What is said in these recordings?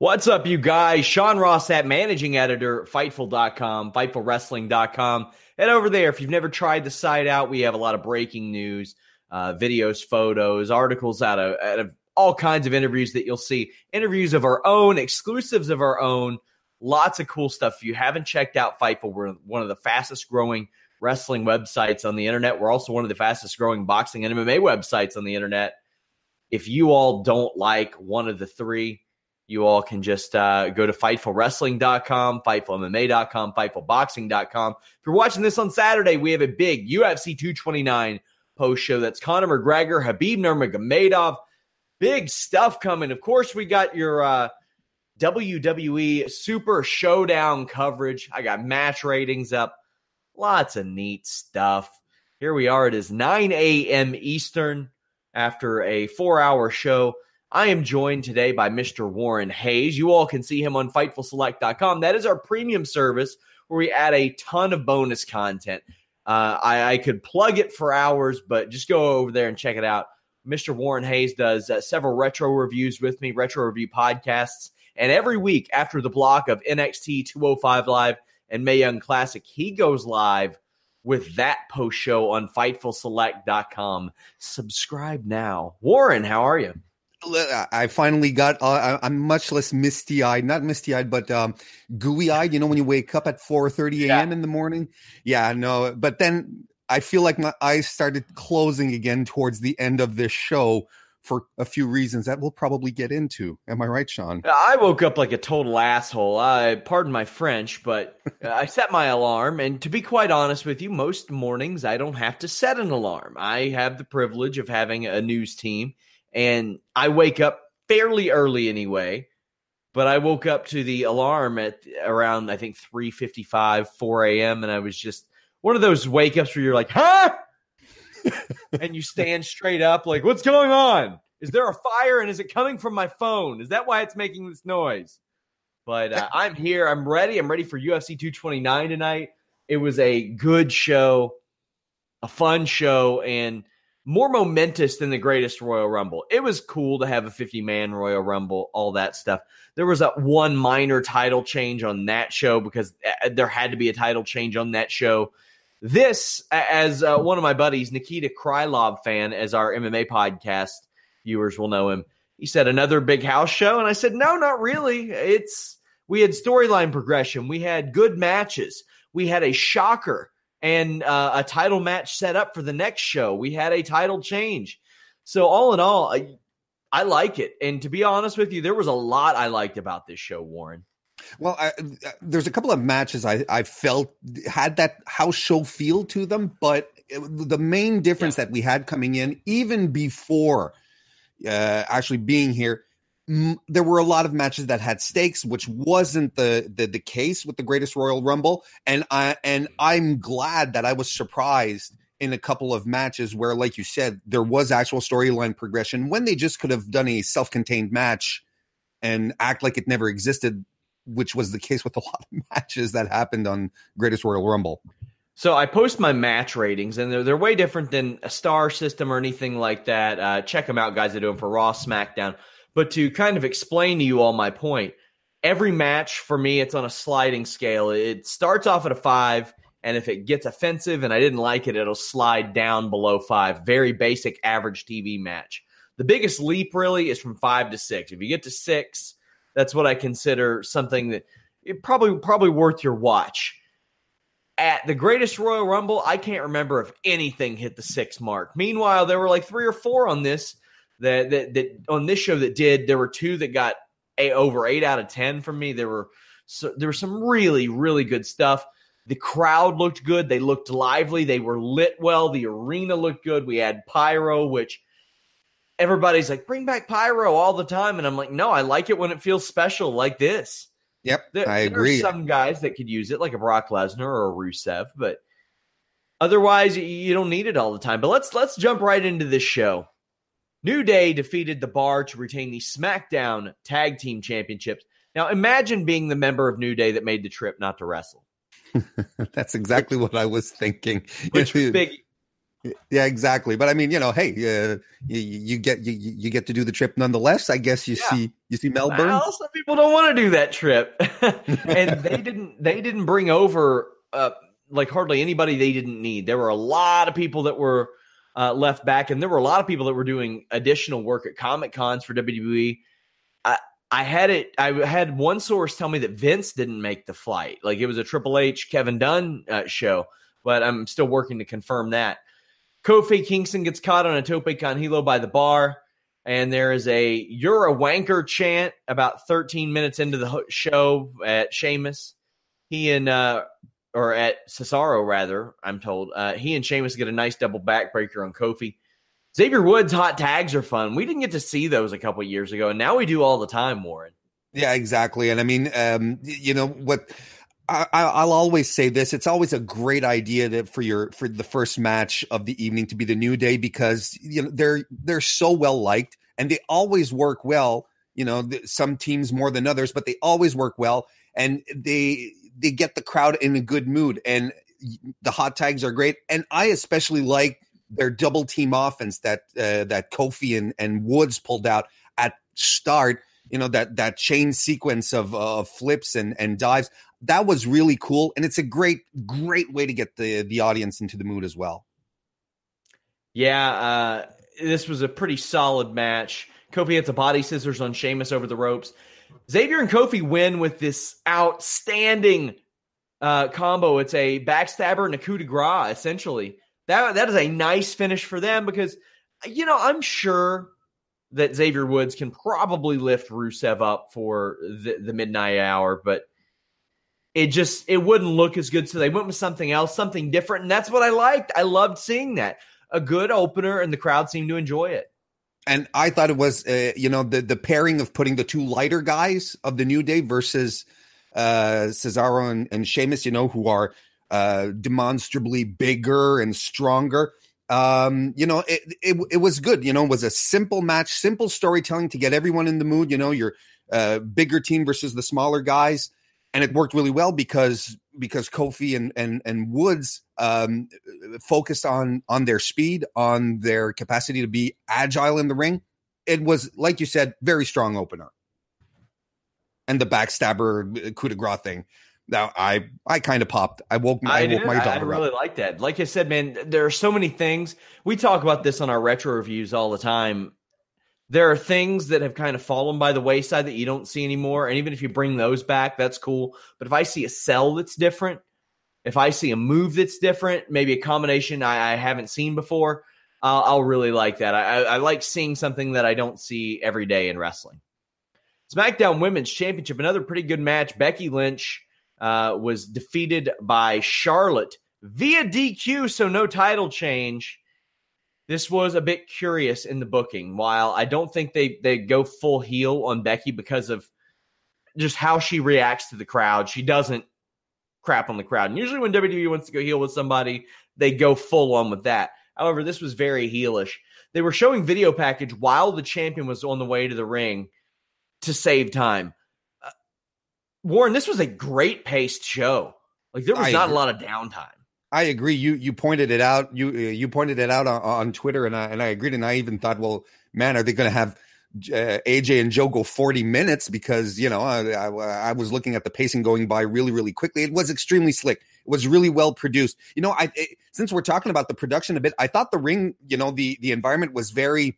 What's up, you guys? Sean Ross at managing editor, Fightful.com, FightfulWrestling.com. Head over there. If you've never tried the site out, we have a lot of breaking news, uh, videos, photos, articles out of, out of all kinds of interviews that you'll see. Interviews of our own, exclusives of our own, lots of cool stuff. If you haven't checked out Fightful, we're one of the fastest growing wrestling websites on the internet. We're also one of the fastest growing boxing and MMA websites on the internet. If you all don't like one of the three, you all can just uh, go to FightfulWrestling.com, FightfulMMA.com, FightfulBoxing.com. If you're watching this on Saturday, we have a big UFC 229 post show. That's Conor McGregor, Khabib Nurmagomedov. Big stuff coming. Of course, we got your uh, WWE Super Showdown coverage. I got match ratings up. Lots of neat stuff. Here we are. It is 9 a.m. Eastern after a four hour show. I am joined today by Mr. Warren Hayes. You all can see him on FightfulSelect.com. That is our premium service where we add a ton of bonus content. Uh, I, I, could plug it for hours, but just go over there and check it out. Mr. Warren Hayes does uh, several retro reviews with me, retro review podcasts. And every week after the block of NXT 205 Live and Mae Young Classic, he goes live with that post show on FightfulSelect.com. Subscribe now. Warren, how are you? I finally got. Uh, I'm much less misty eyed, not misty eyed, but um, gooey eyed. You know, when you wake up at 4:30 a.m. Yeah. in the morning. Yeah, no. But then I feel like my eyes started closing again towards the end of this show for a few reasons that we'll probably get into. Am I right, Sean? I woke up like a total asshole. I pardon my French, but I set my alarm. And to be quite honest with you, most mornings I don't have to set an alarm. I have the privilege of having a news team and I wake up fairly early anyway. But I woke up to the alarm at around I think three fifty five, four a.m. and I was just one of those wake ups where you're like, huh? and you stand straight up, like, what's going on? Is there a fire and is it coming from my phone? Is that why it's making this noise? But uh, I'm here. I'm ready. I'm ready for UFC 229 tonight. It was a good show, a fun show, and more momentous than the greatest Royal Rumble. It was cool to have a 50 man Royal Rumble, all that stuff. There was a one minor title change on that show because uh, there had to be a title change on that show. This, as uh, one of my buddies, Nikita Krylov fan, as our MMA podcast viewers will know him, he said another big house show, and I said no, not really. It's we had storyline progression, we had good matches, we had a shocker and uh, a title match set up for the next show. We had a title change. So all in all, I, I like it. And to be honest with you, there was a lot I liked about this show, Warren. Well, I, there's a couple of matches I, I felt had that house show feel to them, but it, the main difference yeah. that we had coming in, even before uh, actually being here, there were a lot of matches that had stakes, which wasn't the, the the case with the Greatest Royal Rumble, and I and I'm glad that I was surprised in a couple of matches where, like you said, there was actual storyline progression when they just could have done a self-contained match and act like it never existed, which was the case with a lot of matches that happened on Greatest Royal Rumble. So I post my match ratings, and they're, they're way different than a star system or anything like that. Uh, check them out, guys. I do them for Raw, SmackDown. But to kind of explain to you all my point, every match for me, it's on a sliding scale. It starts off at a five, and if it gets offensive and I didn't like it, it'll slide down below five. Very basic average TV match. The biggest leap really is from five to six. If you get to six, that's what I consider something that it probably probably worth your watch. At the greatest Royal Rumble, I can't remember if anything hit the six mark. Meanwhile, there were like three or four on this that that, that on this show that did. There were two that got a, over eight out of ten from me. There were so, there was some really really good stuff. The crowd looked good. They looked lively. They were lit well. The arena looked good. We had pyro, which everybody's like, bring back pyro all the time. And I'm like, no, I like it when it feels special like this. Yep, there, I agree. some guys that could use it, like a Brock Lesnar or a Rusev, but otherwise, you don't need it all the time. But let's let's jump right into this show. New Day defeated the Bar to retain the SmackDown Tag Team Championships. Now, imagine being the member of New Day that made the trip not to wrestle. That's exactly what I was thinking. Which was big. Yeah, exactly. But I mean, you know, hey, uh, you, you, get you, you get to do the trip nonetheless. I guess you yeah. see You see Melbourne? Well, some people don't want to do that trip, and they didn't. They didn't bring over uh, like hardly anybody they didn't need. There were a lot of people that were uh, left back, and there were a lot of people that were doing additional work at Comic Cons for WWE. I, I had it. I had one source tell me that Vince didn't make the flight. Like it was a Triple H Kevin Dunn uh, show, but I'm still working to confirm that. Kofi Kingston gets caught on a tope con hilo by the bar and there is a "You're a wanker" chant about 13 minutes into the show at Sheamus. He and uh, or at Cesaro rather, I'm told. Uh, he and Sheamus get a nice double backbreaker on Kofi. Xavier Woods hot tags are fun. We didn't get to see those a couple years ago, and now we do all the time, Warren. Yeah, exactly. And I mean, um, you know what? I, will always say this: it's always a great idea that for your for the first match of the evening to be the New Day because you know they're they're so well liked and they always work well. You know, some teams more than others, but they always work well, and they they get the crowd in a good mood. And the hot tags are great, and I especially like their double team offense that uh, that Kofi and, and Woods pulled out at start. You know that that chain sequence of uh, flips and and dives that was really cool, and it's a great great way to get the the audience into the mood as well. Yeah, uh, this was a pretty solid match. Kofi hits a body scissors on Sheamus over the ropes. Xavier and Kofi win with this outstanding uh, combo. It's a backstabber and a coup de grace, essentially. That that is a nice finish for them because you know I'm sure that Xavier Woods can probably lift Rusev up for the, the midnight hour, but it just it wouldn't look as good. So they went with something else, something different, and that's what I liked. I loved seeing that a good opener, and the crowd seemed to enjoy it. And I thought it was, uh, you know, the the pairing of putting the two lighter guys of the New Day versus uh, Cesaro and, and Sheamus, you know, who are uh, demonstrably bigger and stronger. Um, you know, it, it it was good. You know, it was a simple match, simple storytelling to get everyone in the mood. You know, your uh, bigger team versus the smaller guys and it worked really well because because Kofi and and and Woods um, focused on on their speed, on their capacity to be agile in the ring. It was like you said, very strong opener, and the backstabber uh, coup de grace thing. Now I I kind of popped. I woke I, I woke my daughter I, I really up. like that. Like I said, man, there are so many things we talk about this on our retro reviews all the time there are things that have kind of fallen by the wayside that you don't see anymore. And even if you bring those back, that's cool. But if I see a sell that's different, if I see a move that's different, maybe a combination I, I haven't seen before, I'll, I'll really like that. I, I, like seeing something that I don't see every day in wrestling. SmackDown Women's Championship, another pretty good match. Becky Lynch uh, was defeated by Charlotte via DQ, so no title change this was a bit curious in the booking. While I don't think they they go full heel on Becky because of just how she reacts to the crowd, she doesn't crap on the crowd. And usually when WWE wants to go heel with somebody, they go full on with that. However, this was very heelish. They were showing video package while the champion was on the way to the ring to save time. Uh, Warren, this was a great paced show. Like there was I not agree. a lot of downtime. I agree. You you pointed it out. You you pointed it out on, on Twitter, and I and I agreed. And I even thought, well, man, are they going to have uh, AJ and Joe go forty minutes? Because you know, I, I, I, was looking at the pacing going by really really quickly. It was extremely slick. It was really well produced. You know, I it, since we're talking about the production a bit, I thought the ring, you know, the the environment was very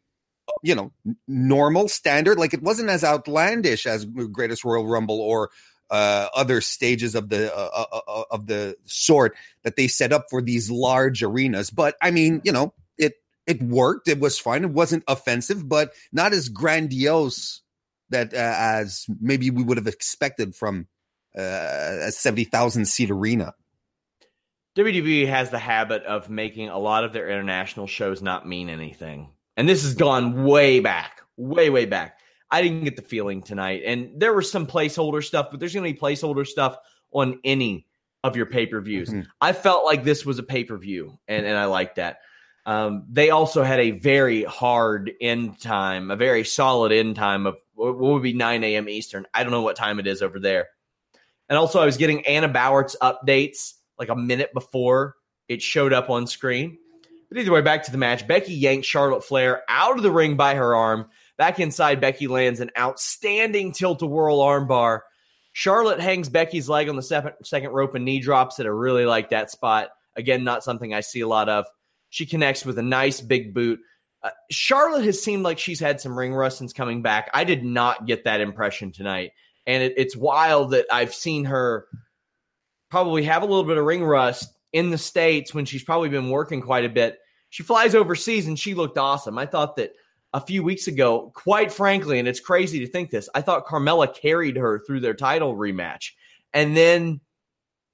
you know normal standard like it wasn't as outlandish as greatest royal rumble or uh, other stages of the uh, uh, uh, of the sort that they set up for these large arenas. But I mean, you know, it it worked. It was fine. It wasn't offensive, but not as grandiose that uh, as maybe we would have expected from uh, a seventy thousand seat arena. WWE has the habit of making a lot of their international shows not mean anything. And this has gone way back, way, way back. I didn't get the feeling tonight. And there was some placeholder stuff, but there's going to be placeholder stuff on any of your pay per views. Mm-hmm. I felt like this was a pay per view, and, and I like that. Um, they also had a very hard end time, a very solid end time of what would be 9 a.m. Eastern. I don't know what time it is over there. And also, I was getting Anna Bowert's updates like a minute before it showed up on screen. But either way, back to the match. Becky yanked Charlotte Flair out of the ring by her arm. Back inside, Becky lands an outstanding tilt a whirl armbar. Charlotte hangs Becky's leg on the second, second rope and knee drops it. I really like that spot. Again, not something I see a lot of. She connects with a nice big boot. Uh, Charlotte has seemed like she's had some ring rust since coming back. I did not get that impression tonight. And it, it's wild that I've seen her probably have a little bit of ring rust in the States when she's probably been working quite a bit. She flies overseas and she looked awesome. I thought that a few weeks ago, quite frankly, and it's crazy to think this, I thought Carmella carried her through their title rematch. And then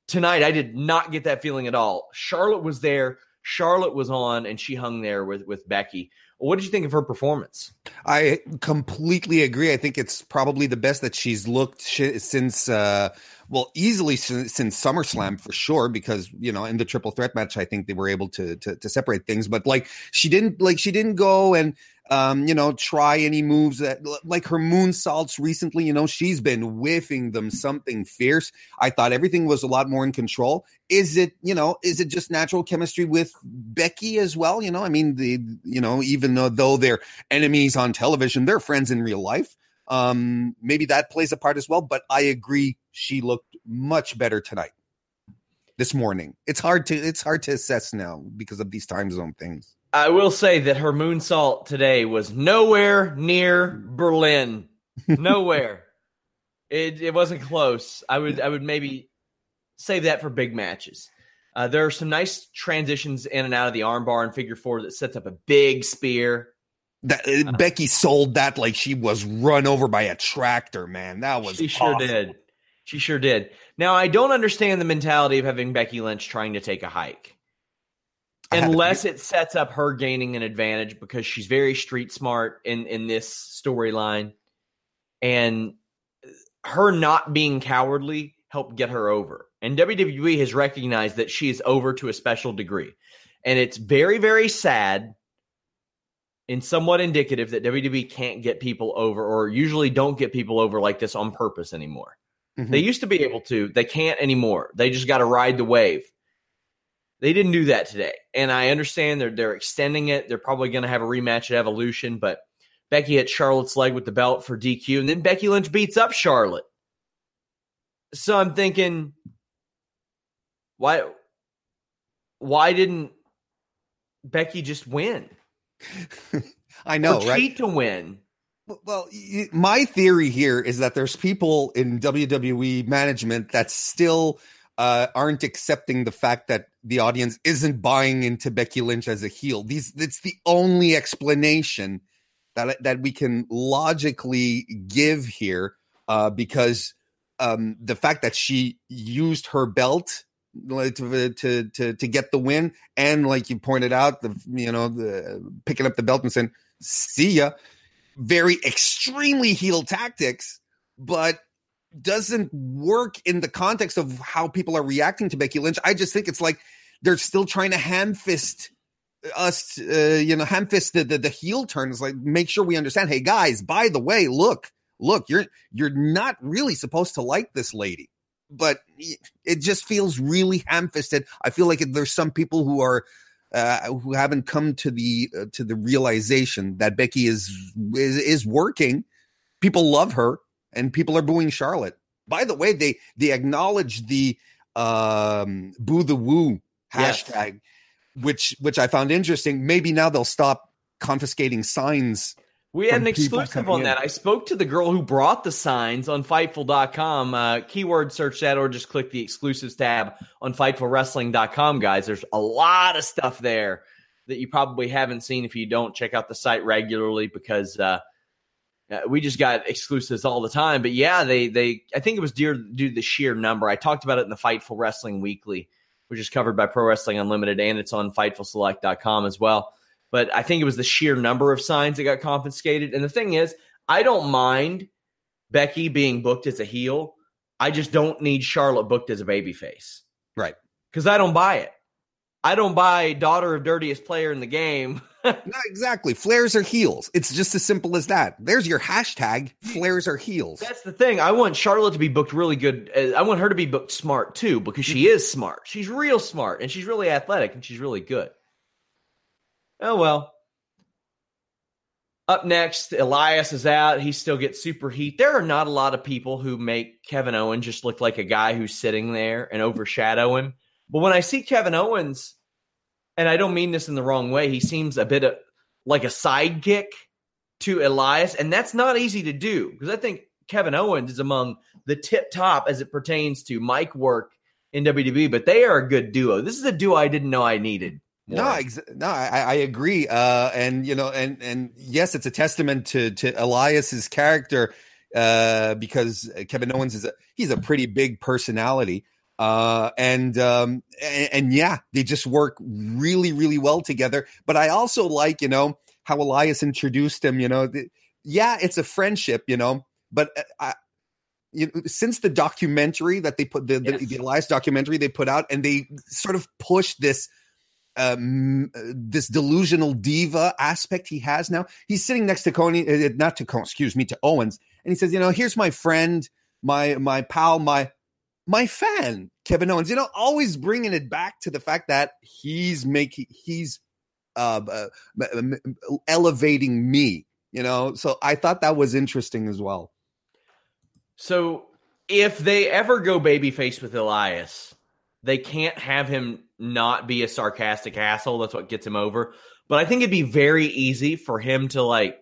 tonight, I did not get that feeling at all. Charlotte was there. Charlotte was on, and she hung there with, with Becky. What did you think of her performance? I completely agree. I think it's probably the best that she's looked since, uh, well, easily since, since, SummerSlam for sure. Because you know, in the triple threat match, I think they were able to, to to separate things. But like, she didn't like she didn't go and um, you know, try any moves that like her moonsaults recently, you know, she's been whiffing them something fierce. I thought everything was a lot more in control. Is it, you know, is it just natural chemistry with Becky as well? You know, I mean, the, you know, even though, though they're enemies on television, they're friends in real life. Um, maybe that plays a part as well, but I agree she looked much better tonight this morning. It's hard to it's hard to assess now because of these time zone things. I will say that her moonsault today was nowhere near Berlin. Nowhere. it it wasn't close. I would I would maybe save that for big matches. Uh, there are some nice transitions in and out of the armbar and figure four that sets up a big spear. That uh, Becky sold that like she was run over by a tractor, man. That was she awesome. sure did. She sure did. Now I don't understand the mentality of having Becky Lynch trying to take a hike unless it sets up her gaining an advantage because she's very street smart in in this storyline and her not being cowardly helped get her over and WWE has recognized that she is over to a special degree and it's very very sad and somewhat indicative that WWE can't get people over or usually don't get people over like this on purpose anymore. Mm-hmm. They used to be able to, they can't anymore. They just got to ride the wave. They didn't do that today. And I understand they're they're extending it. They're probably going to have a rematch at Evolution, but Becky hit Charlotte's leg with the belt for DQ, and then Becky Lynch beats up Charlotte. So I'm thinking, why why didn't Becky just win? I know, or cheat right? to win. Well, my theory here is that there's people in WWE management that still uh, aren't accepting the fact that the audience isn't buying into Becky Lynch as a heel. These it's the only explanation that that we can logically give here, uh, because um, the fact that she used her belt to, to to to get the win, and like you pointed out, the you know the picking up the belt and saying "see ya," very extremely heel tactics, but doesn't work in the context of how people are reacting to Becky Lynch. I just think it's like they're still trying to ham fist us, uh, you know, ham fist the, the, the heel turns. Like, make sure we understand. Hey, guys, by the way, look, look, you're you're not really supposed to like this lady, but it just feels really ham fisted. I feel like there's some people who are. Uh, who haven't come to the uh, to the realization that Becky is, is is working. People love her and people are booing Charlotte. By the way, they they acknowledge the um, boo the woo hashtag, yes. which which I found interesting. Maybe now they'll stop confiscating signs. We had an exclusive on in. that. I spoke to the girl who brought the signs on Fightful.com. Uh, keyword search that or just click the exclusives tab on FightfulWrestling.com, guys. There's a lot of stuff there that you probably haven't seen if you don't check out the site regularly because uh, uh, we just got exclusives all the time. But yeah, they they I think it was due, due to the sheer number. I talked about it in the Fightful Wrestling Weekly, which is covered by Pro Wrestling Unlimited, and it's on FightfulSelect.com as well. But I think it was the sheer number of signs that got confiscated. And the thing is, I don't mind Becky being booked as a heel. I just don't need Charlotte booked as a babyface. Right. Because I don't buy it. I don't buy daughter of dirtiest player in the game. Not exactly. Flairs are heels. It's just as simple as that. There's your hashtag. Flairs are heels. That's the thing. I want Charlotte to be booked really good. I want her to be booked smart too because she is smart. She's real smart and she's really athletic and she's really good. Oh well. Up next, Elias is out. He still gets super heat. There are not a lot of people who make Kevin Owens just look like a guy who's sitting there and overshadow him. But when I see Kevin Owens, and I don't mean this in the wrong way, he seems a bit of, like a sidekick to Elias, and that's not easy to do because I think Kevin Owens is among the tip top as it pertains to mic work in WWE, but they are a good duo. This is a duo I didn't know I needed. More. No, ex- no, I, I agree. Uh, and you know, and and yes, it's a testament to to Elias's character uh, because Kevin Owens is a he's a pretty big personality. Uh, and um, and, and yeah, they just work really, really well together. But I also like, you know, how Elias introduced him. You know, the, yeah, it's a friendship, you know, but uh, I, you know, since the documentary that they put the, yes. the, the Elias documentary they put out, and they sort of push this um, this delusional diva aspect he has now. He's sitting next to Coney, uh, not to Coney, excuse me, to Owens, and he says, "You know, here's my friend, my my pal, my my fan, Kevin Owens. You know, always bringing it back to the fact that he's making he's uh, uh, elevating me. You know, so I thought that was interesting as well. So if they ever go babyface with Elias, they can't have him not be a sarcastic asshole. That's what gets him over. But I think it'd be very easy for him to like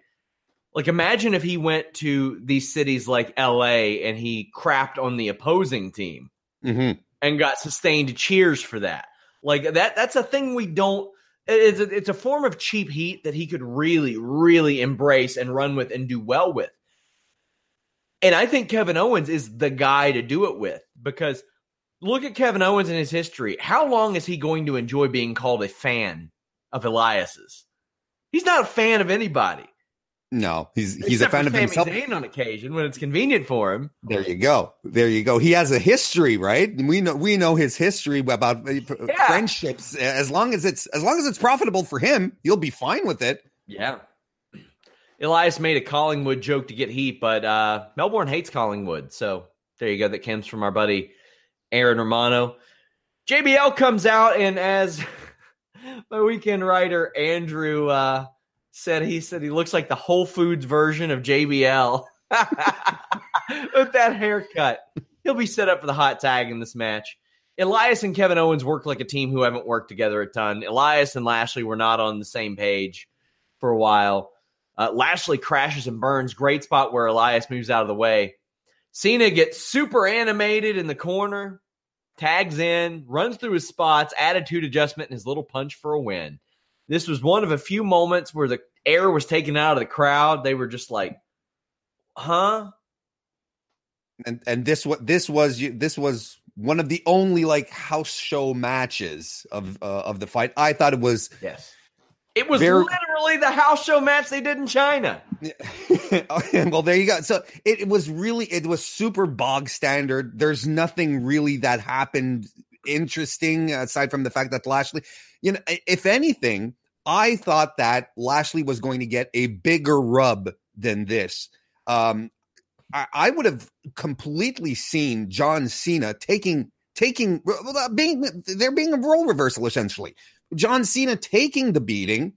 like imagine if he went to these cities like LA and he crapped on the opposing team mm-hmm. and got sustained cheers for that. Like that that's a thing we don't it's a, it's a form of cheap heat that he could really really embrace and run with and do well with. And I think Kevin Owens is the guy to do it with because look at Kevin Owens and his history. How long is he going to enjoy being called a fan of Elias's? He's not a fan of anybody. No, he's he's Except a fan of himself. Zayn on occasion when it's convenient for him. There you go. There you go. He has a history, right? We know we know his history about uh, yeah. friendships. As long as it's as long as it's profitable for him, he'll be fine with it. Yeah. Elias made a Collingwood joke to get heat, but uh, Melbourne hates Collingwood. So there you go. That comes from our buddy Aaron Romano. JBL comes out, and as my weekend writer Andrew uh, said, he said he looks like the Whole Foods version of JBL with that haircut. He'll be set up for the hot tag in this match. Elias and Kevin Owens work like a team who haven't worked together a ton. Elias and Lashley were not on the same page for a while. Uh, Lashley crashes and burns. Great spot where Elias moves out of the way. Cena gets super animated in the corner, tags in, runs through his spots, attitude adjustment, and his little punch for a win. This was one of a few moments where the air was taken out of the crowd. They were just like, "Huh?" And and this what this was this was one of the only like house show matches of uh, of the fight. I thought it was yes it was Very, literally the house show match they did in China. well, there you go. So it, it, was really, it was super bog standard. There's nothing really that happened interesting aside from the fact that Lashley, you know, if anything, I thought that Lashley was going to get a bigger rub than this. Um, I, I would have completely seen John Cena taking taking being there being a role reversal essentially John Cena taking the beating,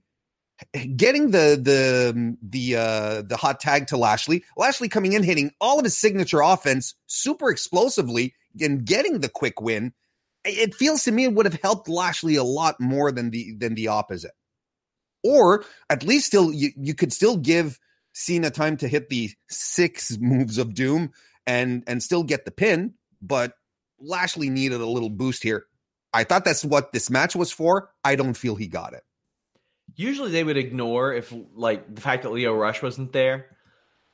getting the the the uh the hot tag to Lashley, Lashley coming in hitting all of his signature offense super explosively and getting the quick win. It feels to me it would have helped Lashley a lot more than the than the opposite. Or at least still you, you could still give Cena time to hit the six moves of doom and and still get the pin, but Lashley needed a little boost here. I thought that's what this match was for. I don't feel he got it. Usually they would ignore if like the fact that Lio Rush wasn't there,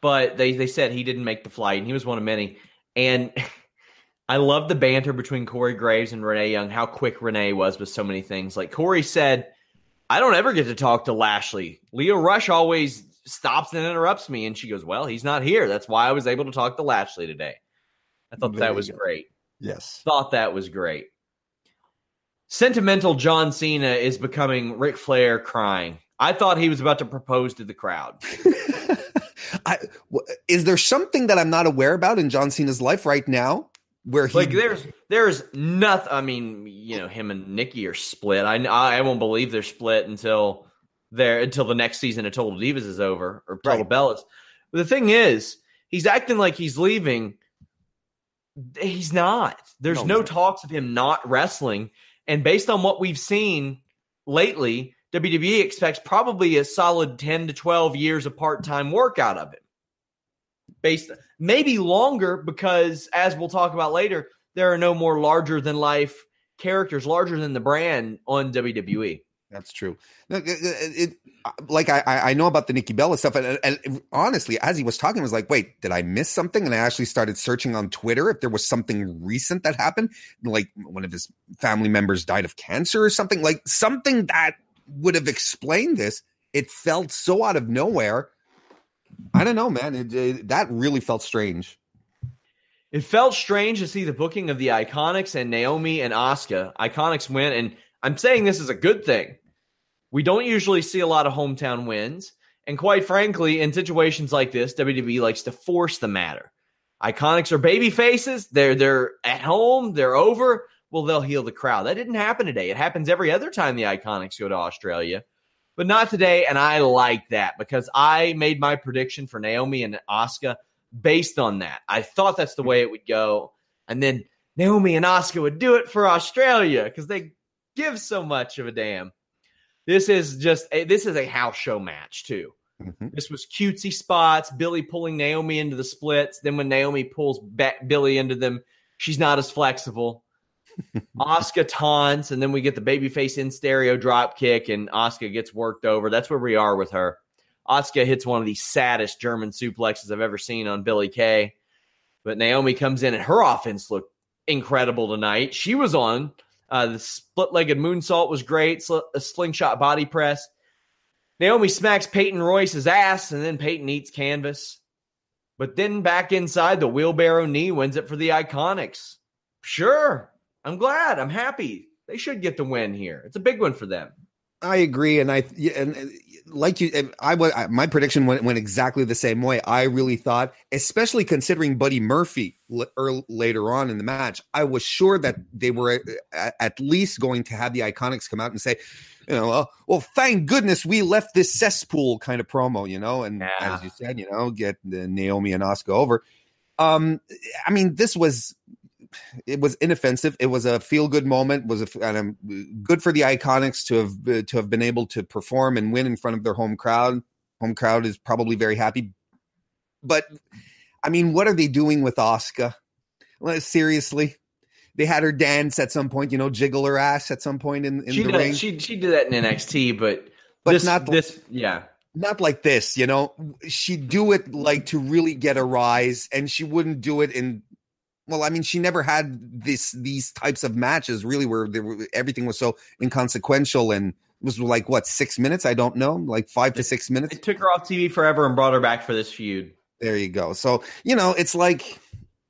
but they they said he didn't make the flight and he was one of many. And I love the banter between Corey Graves and Renee Young. How quick Renee was with so many things. Like Corey said, I don't ever get to talk to Lashley. Lio Rush always stops and interrupts me, and she goes, "Well, he's not here. That's why I was able to talk to Lashley today." I thought there that was go. great. Yes, thought that was great. Sentimental John Cena is becoming Ric Flair crying. I thought he was about to propose to the crowd. I, is there something that I'm not aware about in John Cena's life right now? Where he like there's there's nothing. I mean, you know, him and Nikki are split. I I won't believe they're split until there until the next season of Total Divas is over or Total Right. Bellas. But the thing is, he's acting like he's leaving. He's not. There's No, no, talks of him not wrestling. And based on what we've seen lately, WWE expects probably a solid 10 to 12 years of part time work out of him. Based maybe longer because, as we'll talk about later, there are no more larger than life characters, larger than the brand on. WWE. That's true. It- it- it- uh, like I, I I know about the Nikki Bella stuff, and, and honestly, as he was talking, I was like, "Wait, did I miss something?" And I actually started searching on Twitter if there was something recent that happened, like one of his family members died of cancer or something, like something that would have explained this. It felt so out of nowhere. I don't know, man. It, it- that really felt strange. It felt strange to see the booking of the Iconics and Naomi and Asuka. Iconics win, and I'm saying this is a good thing. We don't usually see a lot of hometown wins, and quite frankly, in situations like this, WWE likes to force the matter. Iconics are baby faces. They're they're at home. They're over. Well, they'll heal the crowd. That didn't happen today. It happens every other time the Iconics go to Australia, but not today. And I like that because I made my prediction for Naomi and Asuka based on that. I thought that's the way it would go. And then Naomi and Asuka would do it for Australia because they give so much of a damn. This is just a, this is a house show match too. Mhm. This was cutesy spots, Billie pulling Naomi into the splits. Then when Naomi pulls back Billie into them, she's not as flexible. Asuka taunts, and then we get the babyface in stereo drop kick, and Asuka gets worked over. That's where we are with her. Asuka hits one of the saddest German suplexes I've ever seen on Billie Kay. But Naomi comes in, and her offense looked incredible tonight. She was on. Uh, the split legged moonsault was great, sl- a slingshot body press. Naomi smacks Peyton Royce's ass, and then Peyton eats canvas. But then back inside, the wheelbarrow knee wins it for the Iconics. Sure. I'm glad. I'm happy. They should get the win here. It's a big one for them. I agree, and I and uh, like you, I was my prediction went, went exactly the same way. I really thought, especially considering Buddy Murphy l- earl- later on in the match, I was sure that they were uh, at least going to have the Iconics come out and say, you know, uh, well, thank goodness we left this cesspool kind of promo, you know, and Yeah. as you said, you know, get the Naomi and Asuka over. Um, I mean, this was it was inoffensive. It was a feel good moment. Was a and um, good for the Iconics to have uh, to have been able to perform and win in front of their home crowd. Home crowd is probably very happy. But I mean, what are they doing with Asuka? Well, seriously, they had her dance at some point. You know, jiggle her ass at some point in, in She the did, ring. she she did that in NXT, but But this, not- this. Yeah, not like this, you know. She'd do it like to really get a rise, and she wouldn't do it in. Well, I mean, she never had this these types of matches really where were, everything was so inconsequential and it was like what six minutes? I don't know, like five to six minutes. it took her off TV forever and brought her back for this feud. There you go. So you know, it's like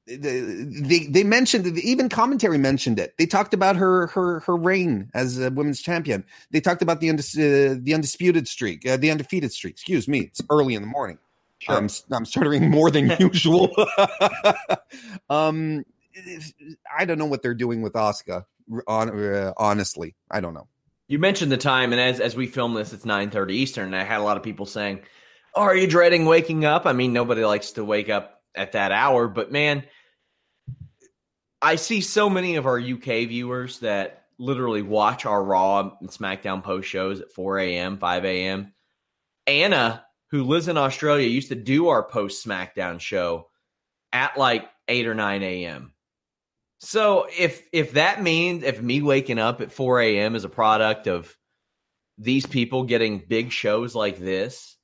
they they mentioned even commentary mentioned it. They talked about her her her reign as a women's champion. They talked about the undis, uh, the undisputed streak, uh, the undefeated streak. Excuse me, it's early in the morning. Sure. I'm I'm stuttering more than usual. um, I don't know what they're doing with Asuka. On uh, honestly, I don't know. You mentioned the time, and as as we film this, it's nine thirty Eastern. And I had a lot of people saying, oh, "Are you dreading waking up?" I mean, nobody likes to wake up at that hour, but man, I see so many of our UK viewers that literally watch our Raw and SmackDown post shows at four a.m., five a.m. Anna, who lives in Australia, used to do our post SmackDown show at like eight or nine a.m. So if if that means if me waking up at 4 a.m. is a product of these people getting big shows like this,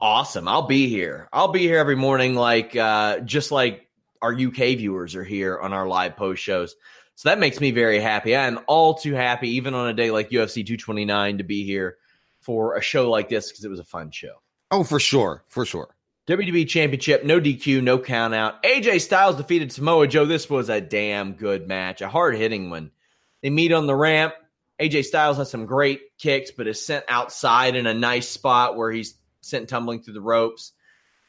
awesome. I'll be here. I'll be here every morning, like uh, just like our UK viewers are here on our live post shows. So that makes me very happy. I am all too happy, even on a day like UFC 229, to be here for a show like this because it was a fun show. Oh, for sure, for sure. WWE Championship, no DQ, no count out. AJ Styles defeated Samoa Joe. This was a damn good match, a hard hitting one. They meet on the ramp. AJ Styles has some great kicks, but is sent outside in a nice spot where he's sent tumbling through the ropes.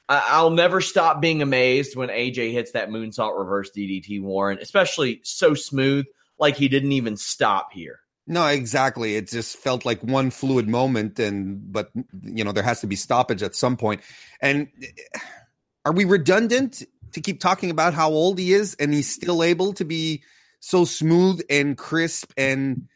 I- I'll never stop being amazed when AJ hits that moonsault reverse DDT Warren, especially so smooth, like he didn't even stop here. No, exactly. It just felt like one fluid moment, and but you know there has to be stoppage at some point. And eh, are we redundant to keep talking about how old he is and he's still able to be so smooth and crisp and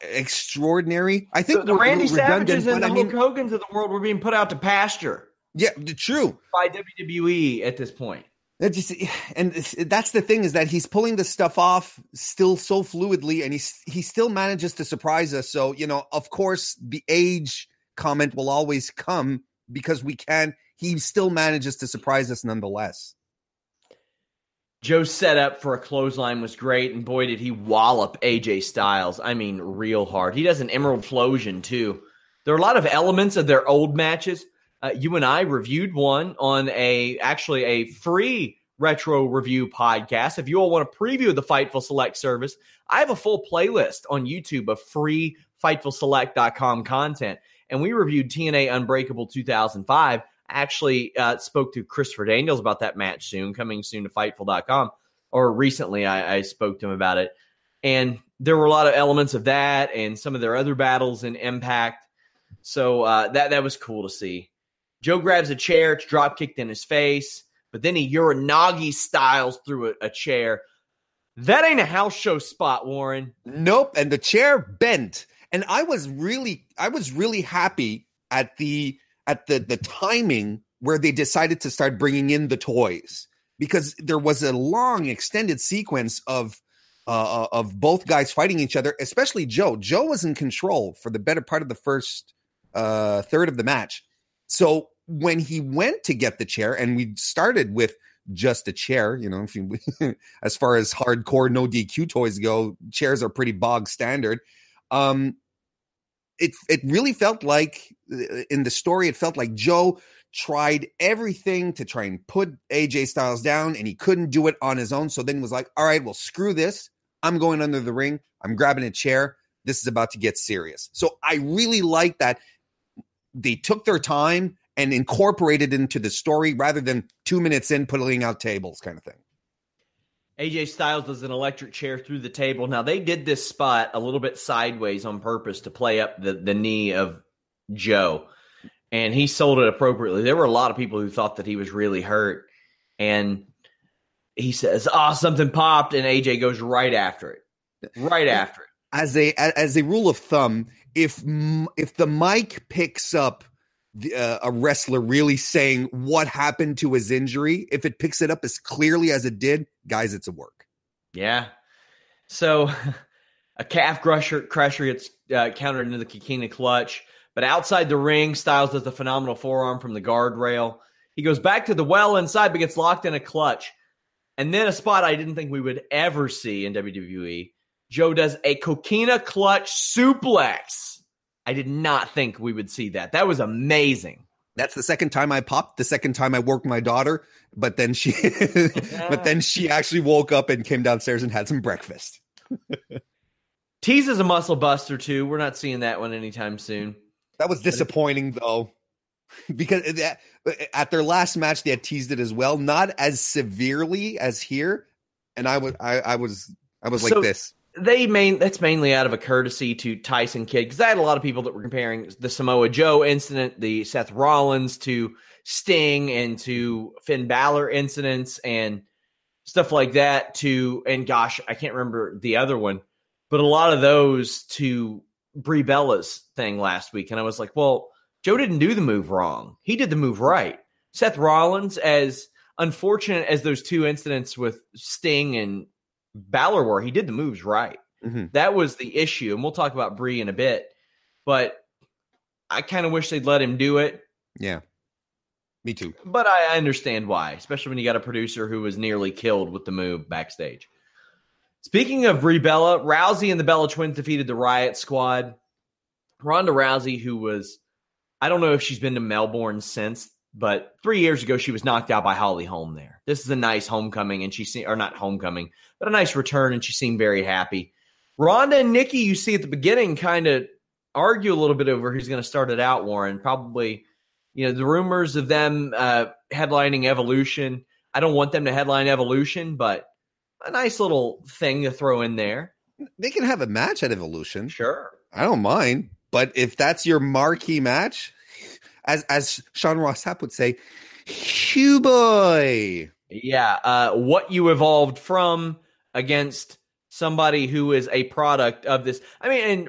extraordinary? I think the, the Randy Savages and the I mean, Hulk Hogan's of the world were being put out to pasture. Yeah, true. By WWE at this point. That just and that's the thing is that he's pulling the stuff off still so fluidly, and he he still manages to surprise us. So you know, of course, the age comment will always come because we can. He still manages to surprise us nonetheless. Joe's setup for a clothesline was great, and boy, did he wallop AJ Styles. I mean, real hard. He does an Emerald Flowsion too. There are a lot of elements of their old matches uh, you and I reviewed one on a actually a free retro review podcast. If you all want to preview the Fightful Select service, I have a full playlist on YouTube of free FightfulSelect.com content. And we reviewed TNA Unbreakable 2005. I actually uh, spoke to Christopher Daniels about that match soon, coming soon to Fightful.com. Or recently, I, I spoke to him about it. And there were a lot of elements of that and some of their other battles in Impact. So uh, that that was cool to see. Joe grabs a chair, it's drop kicked in his face, but then he Uranage styles through a, a chair. That ain't a house show spot, Warren. Nope. And the chair bent. And I was really, I was really happy at the at the the timing where they decided to start bringing in the toys because there was a long extended sequence of uh, uh of both guys fighting each other, especially Joe. Joe was in control for the better part of the first uh, third of the match. So when he went to get the chair, and we started with just a chair, you know, if you, as far as hardcore no DQ toys go, chairs are pretty bog standard. Um, it it really felt like uh, in the story, it felt like Joe tried everything to try and put AJ Styles down, and he couldn't do it on his own. So then he was like, "All right, well, screw this. I'm going under the ring. I'm grabbing a chair. This is about to get serious." So I really like that they took their time and incorporated into the story rather than two minutes in putting out tables kind of thing. AJ Styles does an electric chair through the table. Now they did this spot a little bit sideways on purpose to play up the, the knee of Joe. And he sold it appropriately. There were a lot of people who thought that he was really hurt. And he says, Oh, something popped, and AJ goes right after it. Right after it. As a as a rule of thumb, if if the mic picks up the, uh, a wrestler really saying what happened to his injury, if it picks it up as clearly as it did, guys, it's a work. Yeah. So a calf crusher crusher gets uh, countered into the Coquina clutch, but outside the ring, Styles does the phenomenal forearm from the guardrail. He goes back to the well inside, but gets locked in a clutch. And then a spot I didn't think we would ever see in WWE Joe does a coquina clutch suplex. I did not think we would see that. That was amazing. That's the second time I popped, the second time I woke my daughter, but then she but then she actually woke up and came downstairs and had some breakfast. Tease is a muscle buster too. We're not seeing that one anytime soon. That was disappointing though. Because at their last match they had teased it as well, not as severely as here. And I was I, I was I was so, like this they main that's mainly out of a courtesy to Tyson Kidd because I had a lot of people that were comparing the Samoa Joe incident, the Seth Rollins to Sting, and to Finn Balor incidents and stuff like that. To and gosh, I can't remember the other one, but a lot of those to Brie Bella's thing last week, and I was like, well, Joe didn't do the move wrong; he did the move right. Seth Rollins, as unfortunate as those two incidents with Sting and Balor were. He did the moves right. Mm-hmm. That was the issue, and we'll talk about Brie in a bit. But I kind of wish they'd let him do it. Yeah, me too. But I understand why, especially when you got a producer who was nearly killed with the move backstage. Speaking of Brie Bella, Rousey and the Bella Twins defeated the Riot Squad. Ronda Rousey, who was, I don't know if she's been to Melbourne since but three years ago, she was knocked out by Holly Holm there. This is a nice homecoming, and she se- or not homecoming, but a nice return, and she seemed very happy. Ronda and Nikki, you see at the beginning, kind of argue a little bit over who's going to start it out. Warren probably, you know, the rumors of them uh, headlining Evolution. I don't want them to headline Evolution, but a nice little thing to throw in there. They can have a match at Evolution. Sure. I don't mind. But if that's your marquee match, as as Sean Ross Sapp would say, Hugh boy. Yeah. Uh, what you evolved from against somebody who is a product of this. I mean, and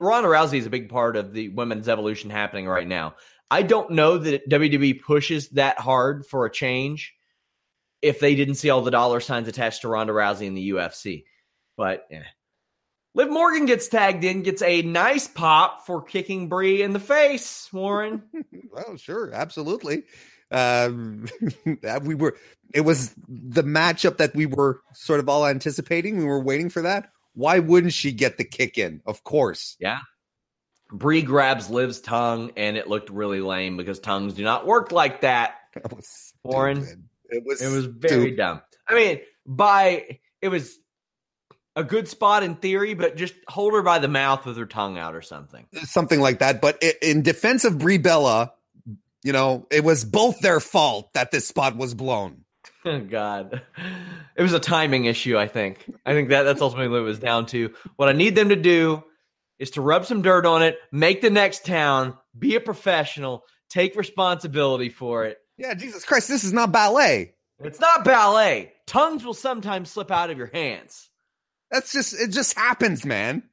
Ronda Rousey is a big part of the women's evolution happening right now. I don't know that WWE pushes that hard for a change if they didn't see all the dollar signs attached to Ronda Rousey in the UFC. But yeah. Liv Morgan gets tagged in, gets a nice pop for kicking Brie in the face, Warren. well, sure, absolutely. Um, we were it was the matchup that we were sort of all anticipating. We were waiting for that. Why wouldn't she get the kick in? Of course. Yeah. Brie grabs Liv's tongue, and it looked really lame because tongues do not work like that. That was Warren. It was it was very stupid. dumb. I mean, by it was a good spot in theory, but just hold her by the mouth with her tongue out or something. Uh, something like that. But in defense of Brie Bella, you know, it was both their fault that this spot was blown. God, it was a timing issue. I think. I think that that's ultimately what it was down to. What I need them to do is to rub some dirt on it, make the next town, be a professional, take responsibility for it. Yeah, Jesus Christ, this is not ballet. It's not ballet. Tongues will sometimes slip out of your hands. That's just it just happens, man.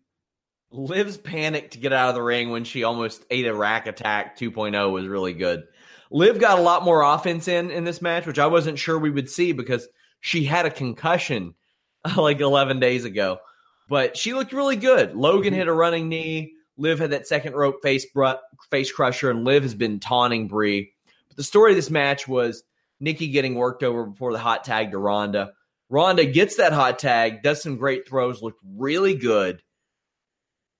Liv's panic to get out of the ring when she almost ate a rack attack 2.0 was really good. Liv got a lot more offense in in this match, which I wasn't sure we would see because she had a concussion like 11 days ago. But she looked really good. Logan mm-hmm. hit a running knee. Liv had that second rope face bru- face crusher, and Liv has been taunting Brie. But the story of this match was Nikki getting worked over before the hot tag to Ronda. Ronda gets that hot tag, does some great throws, looked really good.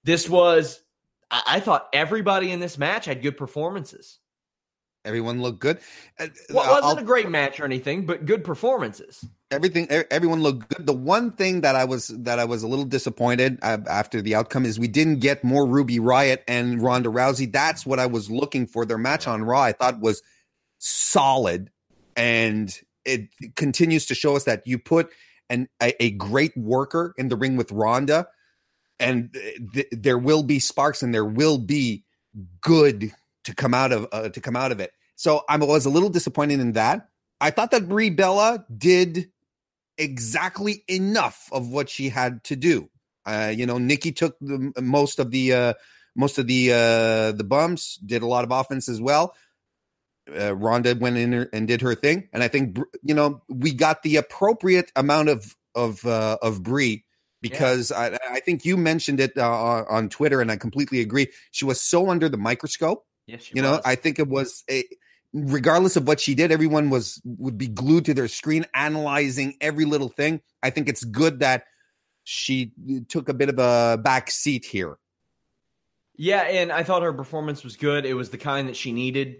This was, I, I thought everybody in this match had good performances. Everyone looked good. Uh, Well, wasn't a great match or anything, but good performances. everything everyone looked good the one thing that i was that i was a little disappointed uh, after the outcome is we didn't get more ruby riot and ronda rousey that's what i was looking for their match on raw i thought was solid and it continues to show us that you put an a, a great worker in the ring with ronda and th- there will be sparks and there will be good to come out of uh, to come out of it so i was a little disappointed in that I thought that Brie Bella did exactly enough of what she had to do. Uh, you know, Nikki took the most of the uh, most of the uh, the bumps, did a lot of offense as well. Uh, Ronda went in and did her thing, and I think you know we got the appropriate amount of of uh, of Brie because I, I think you mentioned it uh, on Twitter, and I completely agree. She was so under the microscope Yes, you know i think it was a regardless of what she did everyone was would be glued to their screen analyzing every little thing i think it's good that she took a bit of a back seat here Yeah, and I thought her performance was good. It was the kind that she needed,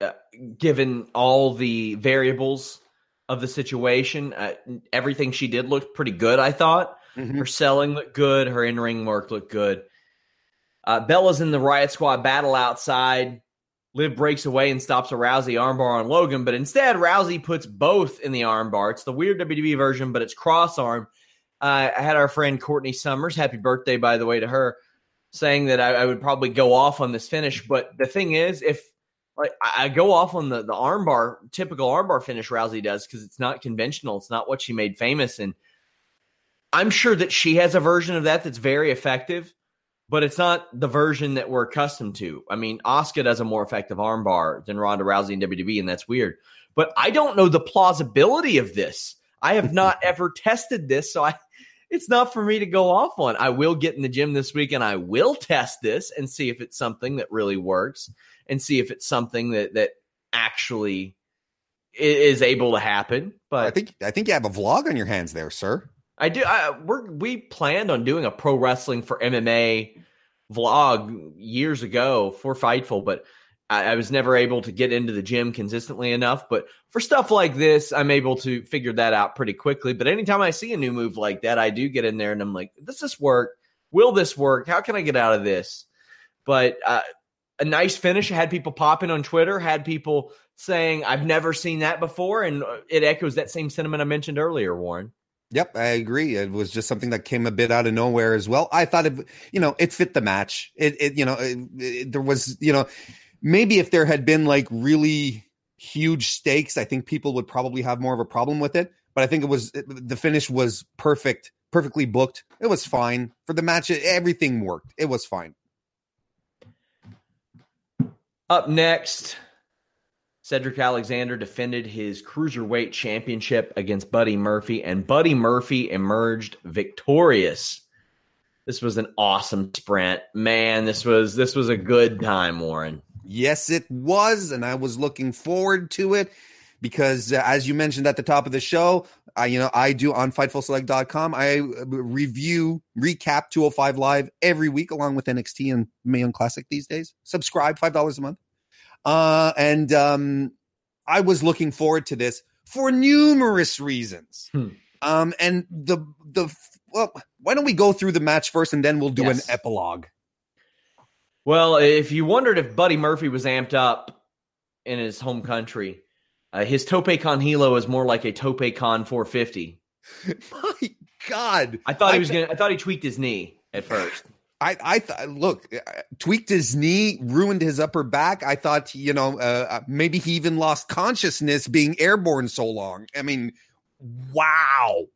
uh, given all the variables of the situation. Uh, everything she did looked pretty good, I thought. Her selling looked good. Her in ring work looked good. Uh, Bella's in the Riot Squad battle outside. Liv breaks away and stops a Rousey armbar on Logan, but instead Rousey puts both in the armbar. It's the weird WWE version, but it's cross arm. Uh, I had our friend Courtney Summers, happy birthday, by the way, to her, saying that I, I would probably go off on this finish. But the thing is, if like I, I go off on the the armbar, typical armbar finish Rousey does because it's not conventional. It's not what she made famous. And I'm sure that she has a version of that that's very effective, but it's not the version that we're accustomed to. I mean, Asuka does a more effective armbar than Ronda Rousey in WWE, and that's weird. But I don't know the plausibility of this. I have not ever tested this, so I it's not for me to go off on. I will get in the gym this week and I will test this and see if it's something that really works and see if it's something that that actually is able to happen. But I think I think you have a vlog on your hands there, sir. I do. I, we're we planned on doing a pro wrestling for MMA vlog years ago for Fightful, but I, I, was never able to get into the gym consistently enough. But for stuff like this, I'm able to figure that out pretty quickly. But anytime I see a new move like that, I do get in there and I'm like, does this work? Will this work? How can I get out of this? But uh, a nice finish. had people popping on Twitter, had people saying, I've never seen that before. And it echoes that same sentiment I mentioned earlier, Warren. Yep, I agree. It was just something that came a bit out of nowhere as well. I thought it, you know, it fit the match. It, it you know, it, it, there was, you know, maybe if there had been like really huge stakes, I think people would probably have more of a problem with it. But I think it was the finish was perfect, perfectly booked. It was fine for the match. Everything worked. It was fine. Up next, Cedric Alexander defended his cruiserweight championship against Buddy Murphy, and Buddy Murphy emerged victorious. This was an awesome sprint, man. This was this was a good time, Warren. Yes, it was. And I was looking forward to it because, uh, as you mentioned at the top of the show, I, you know, I do on FightfulSelect.com. I uh, review, recap 205 Live every week along with NXT and Mae Young Classic these days. Subscribe, $5 a month. Uh, and um, I was looking forward to this for numerous reasons. Hmm. Um, and the, the, well, why don't we go through the match first and then we'll do yes. an epilogue? Well, if you wondered if Buddy Murphy was amped up in his home country, uh, his Tope Con Hilo is more like a Tope Con 450. My God, I thought I he was th- gonna. I thought he tweaked his knee at first. I, I thought, look, uh, tweaked his knee, ruined his upper back. I thought, you know, uh, uh, maybe he even lost consciousness being airborne so long. I mean, wow.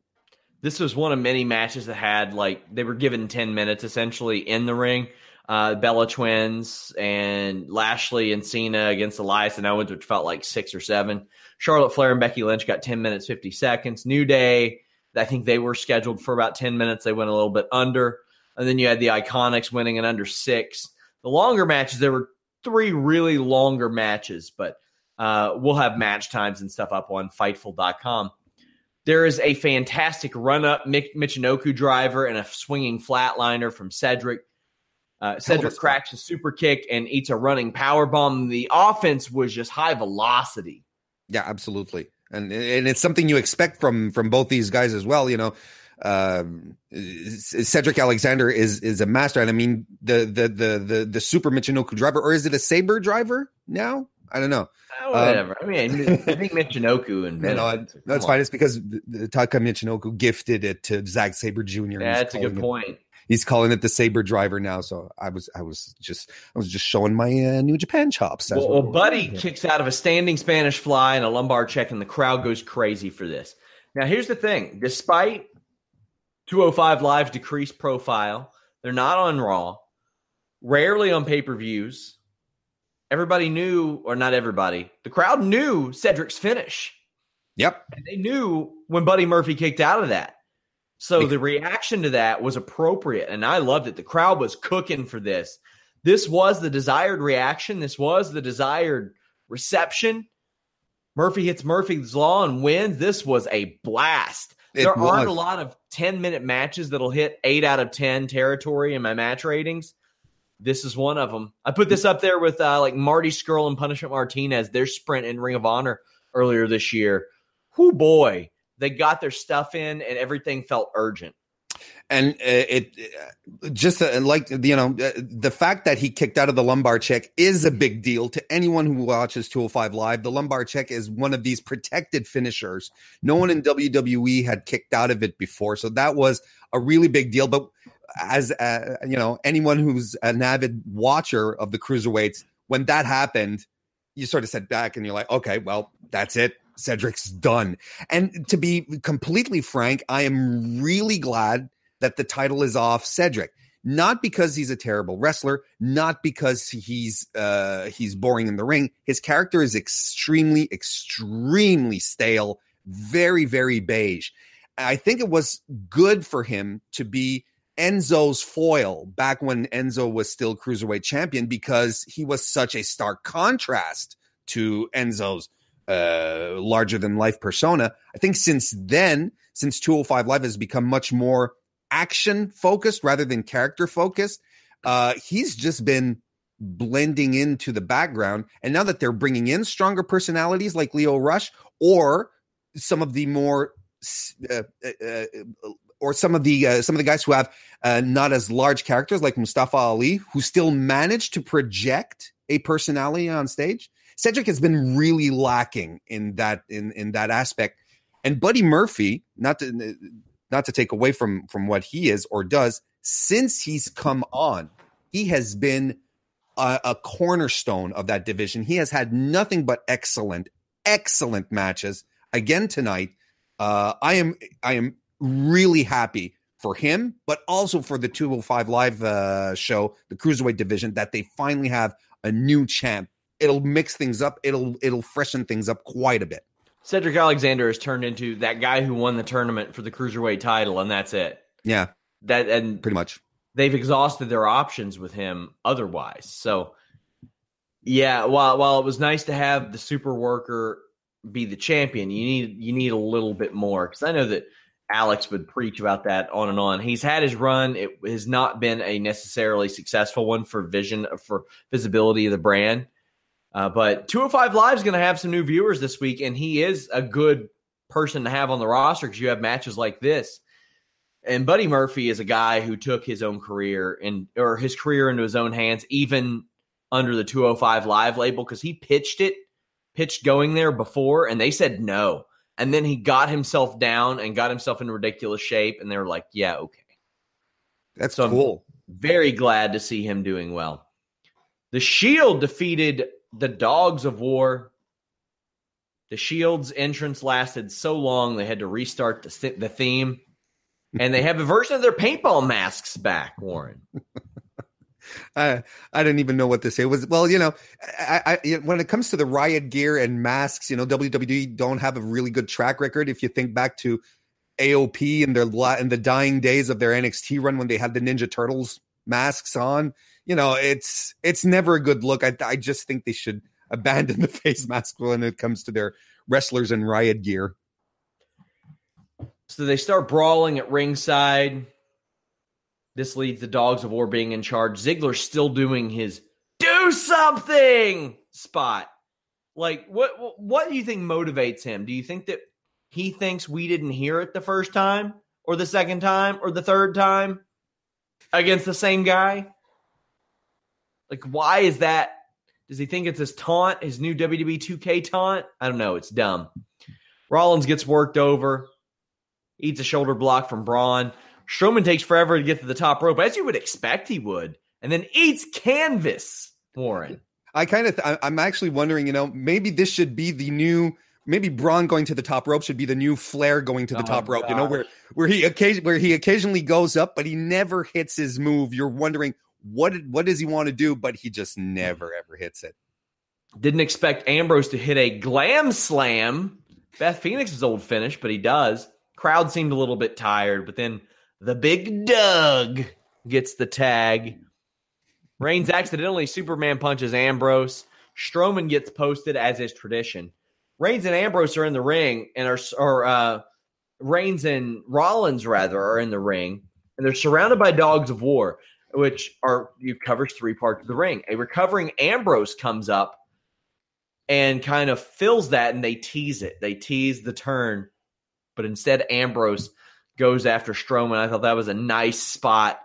This was one of many matches that had like they were given 10 minutes essentially in the ring uh, Bella Twins and Lashley and Cena against Elias and Owens, which felt like six or seven. Charlotte Flair and Becky Lynch got 10 minutes, 50 seconds. New Day, I think they were scheduled for about 10 minutes. They went a little bit under. And then you had the Iconics winning in under six. The longer matches, there were three really longer matches, but uh, we'll have match times and stuff up on Fightful.com. There is a fantastic run up Michinoku driver and a swinging flatliner from Cedric. Uh, Cedric cracks a super kick and eats a running power bomb. The offense was just high velocity. Yeah, absolutely, and and it's something you expect from from both these guys as well. You know, um, Cedric Alexander is is a master, and I mean the the the the the super Michinoku driver, or is it a Saber driver now? I don't know. Uh, whatever. Um, I mean, I think Michinoku and no, no, that's fine. It's because Taka Michinoku gifted it to Zack Sabre Jr. Yeah, that's a good point he's calling it the saber driver now. So I was I was just I was just showing my uh, New Japan chops. Well, well Buddy kicks out of a standing Spanish fly and a lumbar check, and the crowd goes crazy for this. Now here's the thing: despite 205 Live's decreased profile, they're not on Raw, rarely on pay per views. Everybody knew, or not everybody, the crowd knew Cedric's finish. Yep. And they knew when Buddy Murphy kicked out of that. So the reaction to that was appropriate, and I loved it. The crowd was cooking for this. This was the desired reaction. This was the desired reception. Murphy hits Murphy's Law and wins. This was a blast. It there was. aren't a lot of 10 minute matches that'll hit 8 out of 10 territory in my match ratings. This is one of them. I put this up there with uh, like Marty Scurll and Punishment Martinez, their sprint in Ring of Honor earlier this year. Whoo boy, they got their stuff in, and everything felt urgent. And uh, it uh, just uh, like you know the fact that he kicked out of the lumbar check is a big deal to anyone who watches 205 live. The lumbar check is one of these protected finishers. No one in WWE had kicked out of it before, so that was a really big deal. But as uh, you know, anyone who's an avid watcher of the cruiserweights, when that happened, you sort of sat back and you're like, okay, well, that's it Cedric's done. And to be completely frank, I am really glad that the title is off Cedric. Not because he's a terrible wrestler, not because he's uh, he's boring in the ring. His character is extremely, extremely stale, very, very beige. I think it was good for him to be Enzo's foil back when Enzo was still cruiserweight champion because he was such a stark contrast to Enzo's uh, larger than life persona. I think since then, since 205 Live has become much more action focused rather than character focused, uh, he's just been blending into the background. And now that they're bringing in stronger personalities like Lio Rush or some of the more uh, uh, uh, or some of the uh, some of the guys who have uh, not as large characters like Mustafa Ali, who still manage to project a personality on stage. Cedric has been really lacking in that in in that aspect. And Buddy Murphy, not to not to take away from from what he is or does, since he's come on, he has been a, a cornerstone of that division. He has had nothing but excellent, excellent matches. Again tonight, uh, I am I am really happy for him, but also for the 205 Live uh, show, the cruiserweight division, that they finally have a new champ it'll mix things up. It'll it'll freshen things up quite a bit. Cedric Alexander has turned into that guy who won the tournament for the cruiserweight title, and that's it. Yeah, that and pretty much they've exhausted their options with him otherwise. So, yeah, while while it was nice to have the super worker be the champion, you need you need a little bit more because I know that Alex would preach about that on and on. He's had his run; it has not been a necessarily successful one for vision for visibility of the brand. Uh, but 205 Live is going to have some new viewers this week, and he is a good person to have on the roster because you have matches like this. And Buddy Murphy is a guy who took his own career and or his career into his own hands, even under the 205 Live label, because he pitched it, pitched going there before, and they said no. And then he got himself down and got himself in ridiculous shape, and they were like, "Yeah, okay." That's so cool. I'm very glad to see him doing well. The Shield defeated the Dogs of War. The Shield's entrance lasted so long they had to restart the, the theme, and they have a version of their paintball masks back. Warren. I I didn't even know what to say. It was well, you know, I, I, when it comes to the riot gear and masks, you know, WWE don't have a really good track record. If you think back to AOP and their in the dying days of their NXT run when they had the Ninja Turtles masks on, you know, it's it's never a good look. I I just think they should abandon the face mask when it comes to their wrestlers and riot gear. So they start brawling at ringside. This leads the Dogs of War being in charge. Ziggler's still doing his do something spot. Like what what do you think motivates him? Do you think that he thinks we didn't hear it the first time or the second time or the third time against the same guy? Like, why is that? Does he think it's his taunt, his new WWE 2K taunt? I don't know. It's dumb. Rollins gets worked over, eats a shoulder block from Braun. Strowman takes forever to get to the top rope, as you would expect he would, and then eats canvas. Warren. I kind of, th- I'm actually wondering, you know, maybe this should be the new maybe Braun going to the top rope should be the new Flair going to the oh, top rope. You know, where where he occasion where he occasionally goes up, but he never hits his move. You're wondering what what does he want to do, but he just never ever hits it. Didn't expect Ambrose to hit a glam slam. Beth Phoenix's old finish, but he does. Crowd seemed a little bit tired, but then the big Dog gets the tag. Reigns accidentally Superman punches Ambrose. Strowman gets posted as is tradition. Reigns and Ambrose are in the ring and are or uh Reigns and Rollins rather are in the ring and they're surrounded by dogs of war which are you covers three parts of the ring. A recovering Ambrose comes up and kind of fills that, and they tease it. They tease the turn, but instead Ambrose goes after Strowman. I thought that was a nice spot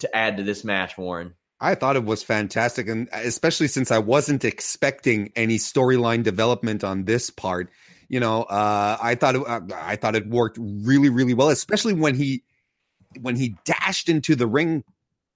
to add to this match, Warren. I thought it was fantastic, and especially since I wasn't expecting any storyline development on this part. You know, uh, I thought it, uh, I thought it worked really, really well, especially when he when he dashed into the ring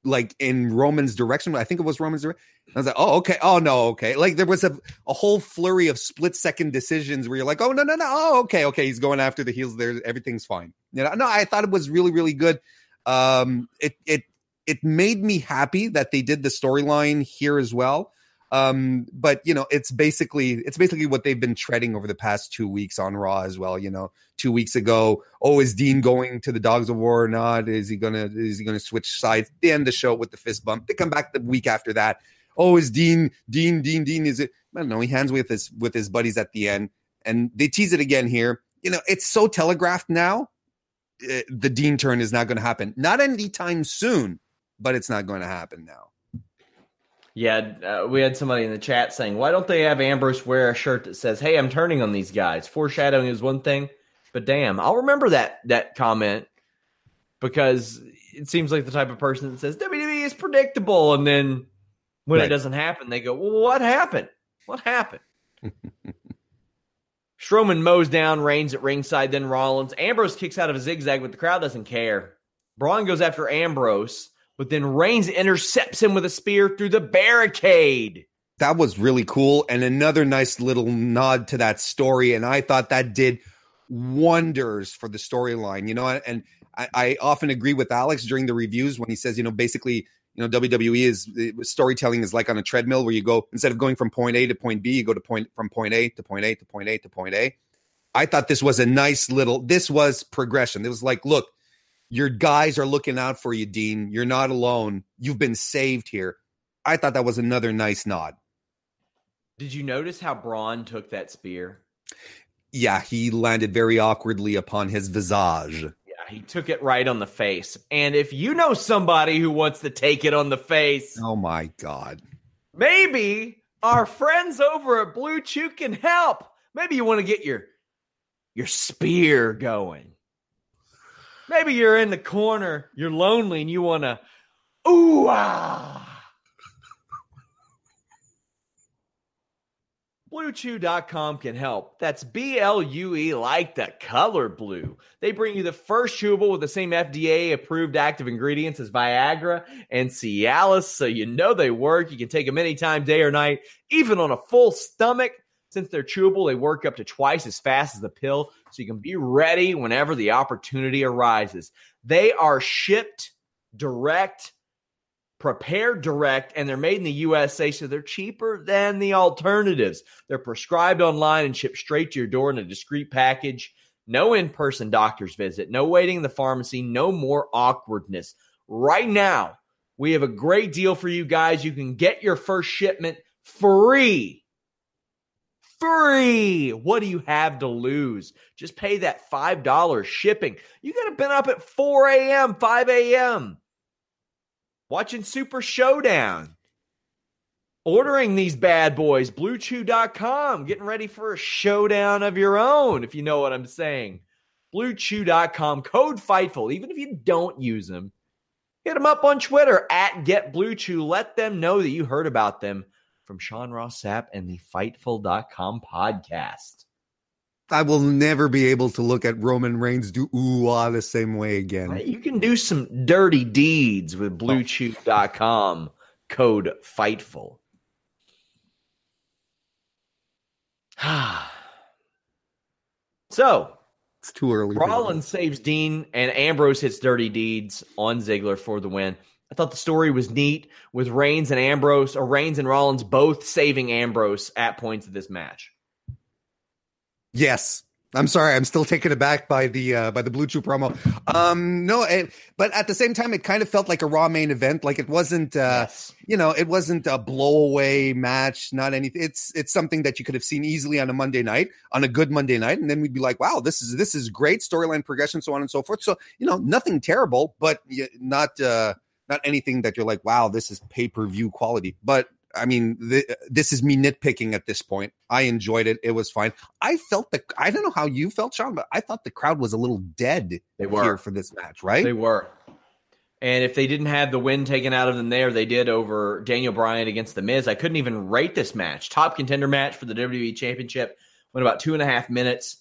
like in Roman's direction. I think it was Roman's direction. I was like, oh, okay. Oh, no, okay. Like there was a, a whole flurry of split second decisions where you're like, oh, no, no, no. Oh, okay, okay. He's going after the heels there. Everything's fine. You know, no, I thought it was really, really good. Um, it, it, it made me happy that they did the storyline here as well. Um, but you know, it's basically it's basically what they've been treading over the past two weeks on Raw as well. You know, two weeks ago, oh, is Dean going to the Dogs of War or not? Is he gonna is he gonna switch sides? They end the show with the fist bump. They come back the week after that. Oh, is Dean Dean Dean Dean? Is it? I don't know. He hands with his with his buddies at the end, and they tease it again here. You know, it's so telegraphed now. Uh, the Dean turn is not going to happen. Not anytime soon, but it's not going to happen now. Yeah, uh, we had somebody in the chat saying, "Why don't they have Ambrose wear a shirt that says, "Hey, I'm turning on these guys." Foreshadowing is one thing, but damn, I'll remember that that comment because it seems like the type of person that says WWE is predictable, and then when right. it doesn't happen, they go, "Well, what happened? What happened?" Strowman mows down Reigns at ringside, then Rollins. Ambrose kicks out of a zigzag, but the crowd doesn't care. Braun goes after Ambrose but then Reigns intercepts him with a spear through the barricade. That was really cool. And another nice little nod to that story. And I thought that did wonders for the storyline, you know, and I, I, often agree with Alex during the reviews when he says, you know, basically, you know, WWE is storytelling is like on a treadmill where you go instead of going from point A to point B, you go to point from point A to point A to point A to point A. I thought this was a nice little this was progression. It was like, look, your guys are looking out for you, Dean. You're not alone. You've been saved here. I thought that was another nice nod. Did you notice how Braun took that spear? Yeah, he landed very awkwardly upon his visage. Yeah, he took it right on the face. And if you know somebody who wants to take it on the face, oh my god. Maybe our friends over at Blue Chew can help. Maybe you want to get your your spear going. Maybe you're in the corner, you're lonely, and you want to, ooh ah. BlueChew.com can help. That's B L U E, like the color blue. They bring you the first chewable with the same FDA approved active ingredients as Viagra and Cialis, so you know they work. You can take them anytime, day or night, even on a full stomach. Since they're chewable, they work up to twice as fast as the pill, so you can be ready whenever the opportunity arises. They are shipped direct, prepared direct, and they're made in the USA, so they're cheaper than the alternatives. They're prescribed online and shipped straight to your door in a discreet package. No in person doctor's visit, no waiting in the pharmacy, no more awkwardness. Right now, we have a great deal for you guys. You can get your first shipment free free. What do you have to lose? Just pay that $5 shipping. You got to been up at 4 a.m., 5 a.m., watching Super Showdown, ordering these bad boys, bluechew.com, getting ready for a showdown of your own, if you know what I'm saying. Bluechew.com, code FIGHTFUL. Even if you don't use them, hit them up on Twitter at GetBlueChew. Let them know that you heard about them from Sean Ross Sapp and the Fightful.com podcast. I will never be able to look at Roman Reigns do ooh ah the same way again. You can do some dirty deeds with BlueChew.com code Fightful. so it's too early. Rollins saves Dean and Ambrose hits dirty deeds on Ziggler for the win. I thought the story was neat with Reigns and Ambrose, or Reigns and Rollins both saving Ambrose at points of this match. Yes, I'm sorry, I'm still taken aback by the uh, by the Blue Chew promo. Um, no, it, but at the same time, it kind of felt like a Raw main event. Like it wasn't, uh, yes. you know, it wasn't a blowaway match. Not anything. It's it's something that you could have seen easily on a Monday night, on a good Monday night, and then we'd be like, wow, this is this is great storyline progression, so on and so forth. So you know, nothing terrible, but not. Uh, not anything that you're like, wow, this is pay per view quality. But I mean, the, this is me nitpicking at this point. I enjoyed it; it was fine. I felt the I don't know how you felt, Sean, but I thought the crowd was a little dead. They were for this match, right? They were. And if they didn't have the win taken out of them there, they did over Daniel Bryan against The Miz. I couldn't even rate this match. Top contender match for the WWE Championship. Went about two and a half minutes.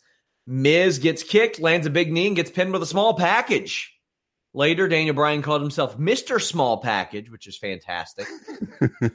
Miz gets kicked, lands a big knee, and gets pinned with a small package Later, Daniel Bryan called himself Mr. Small Package, which is fantastic.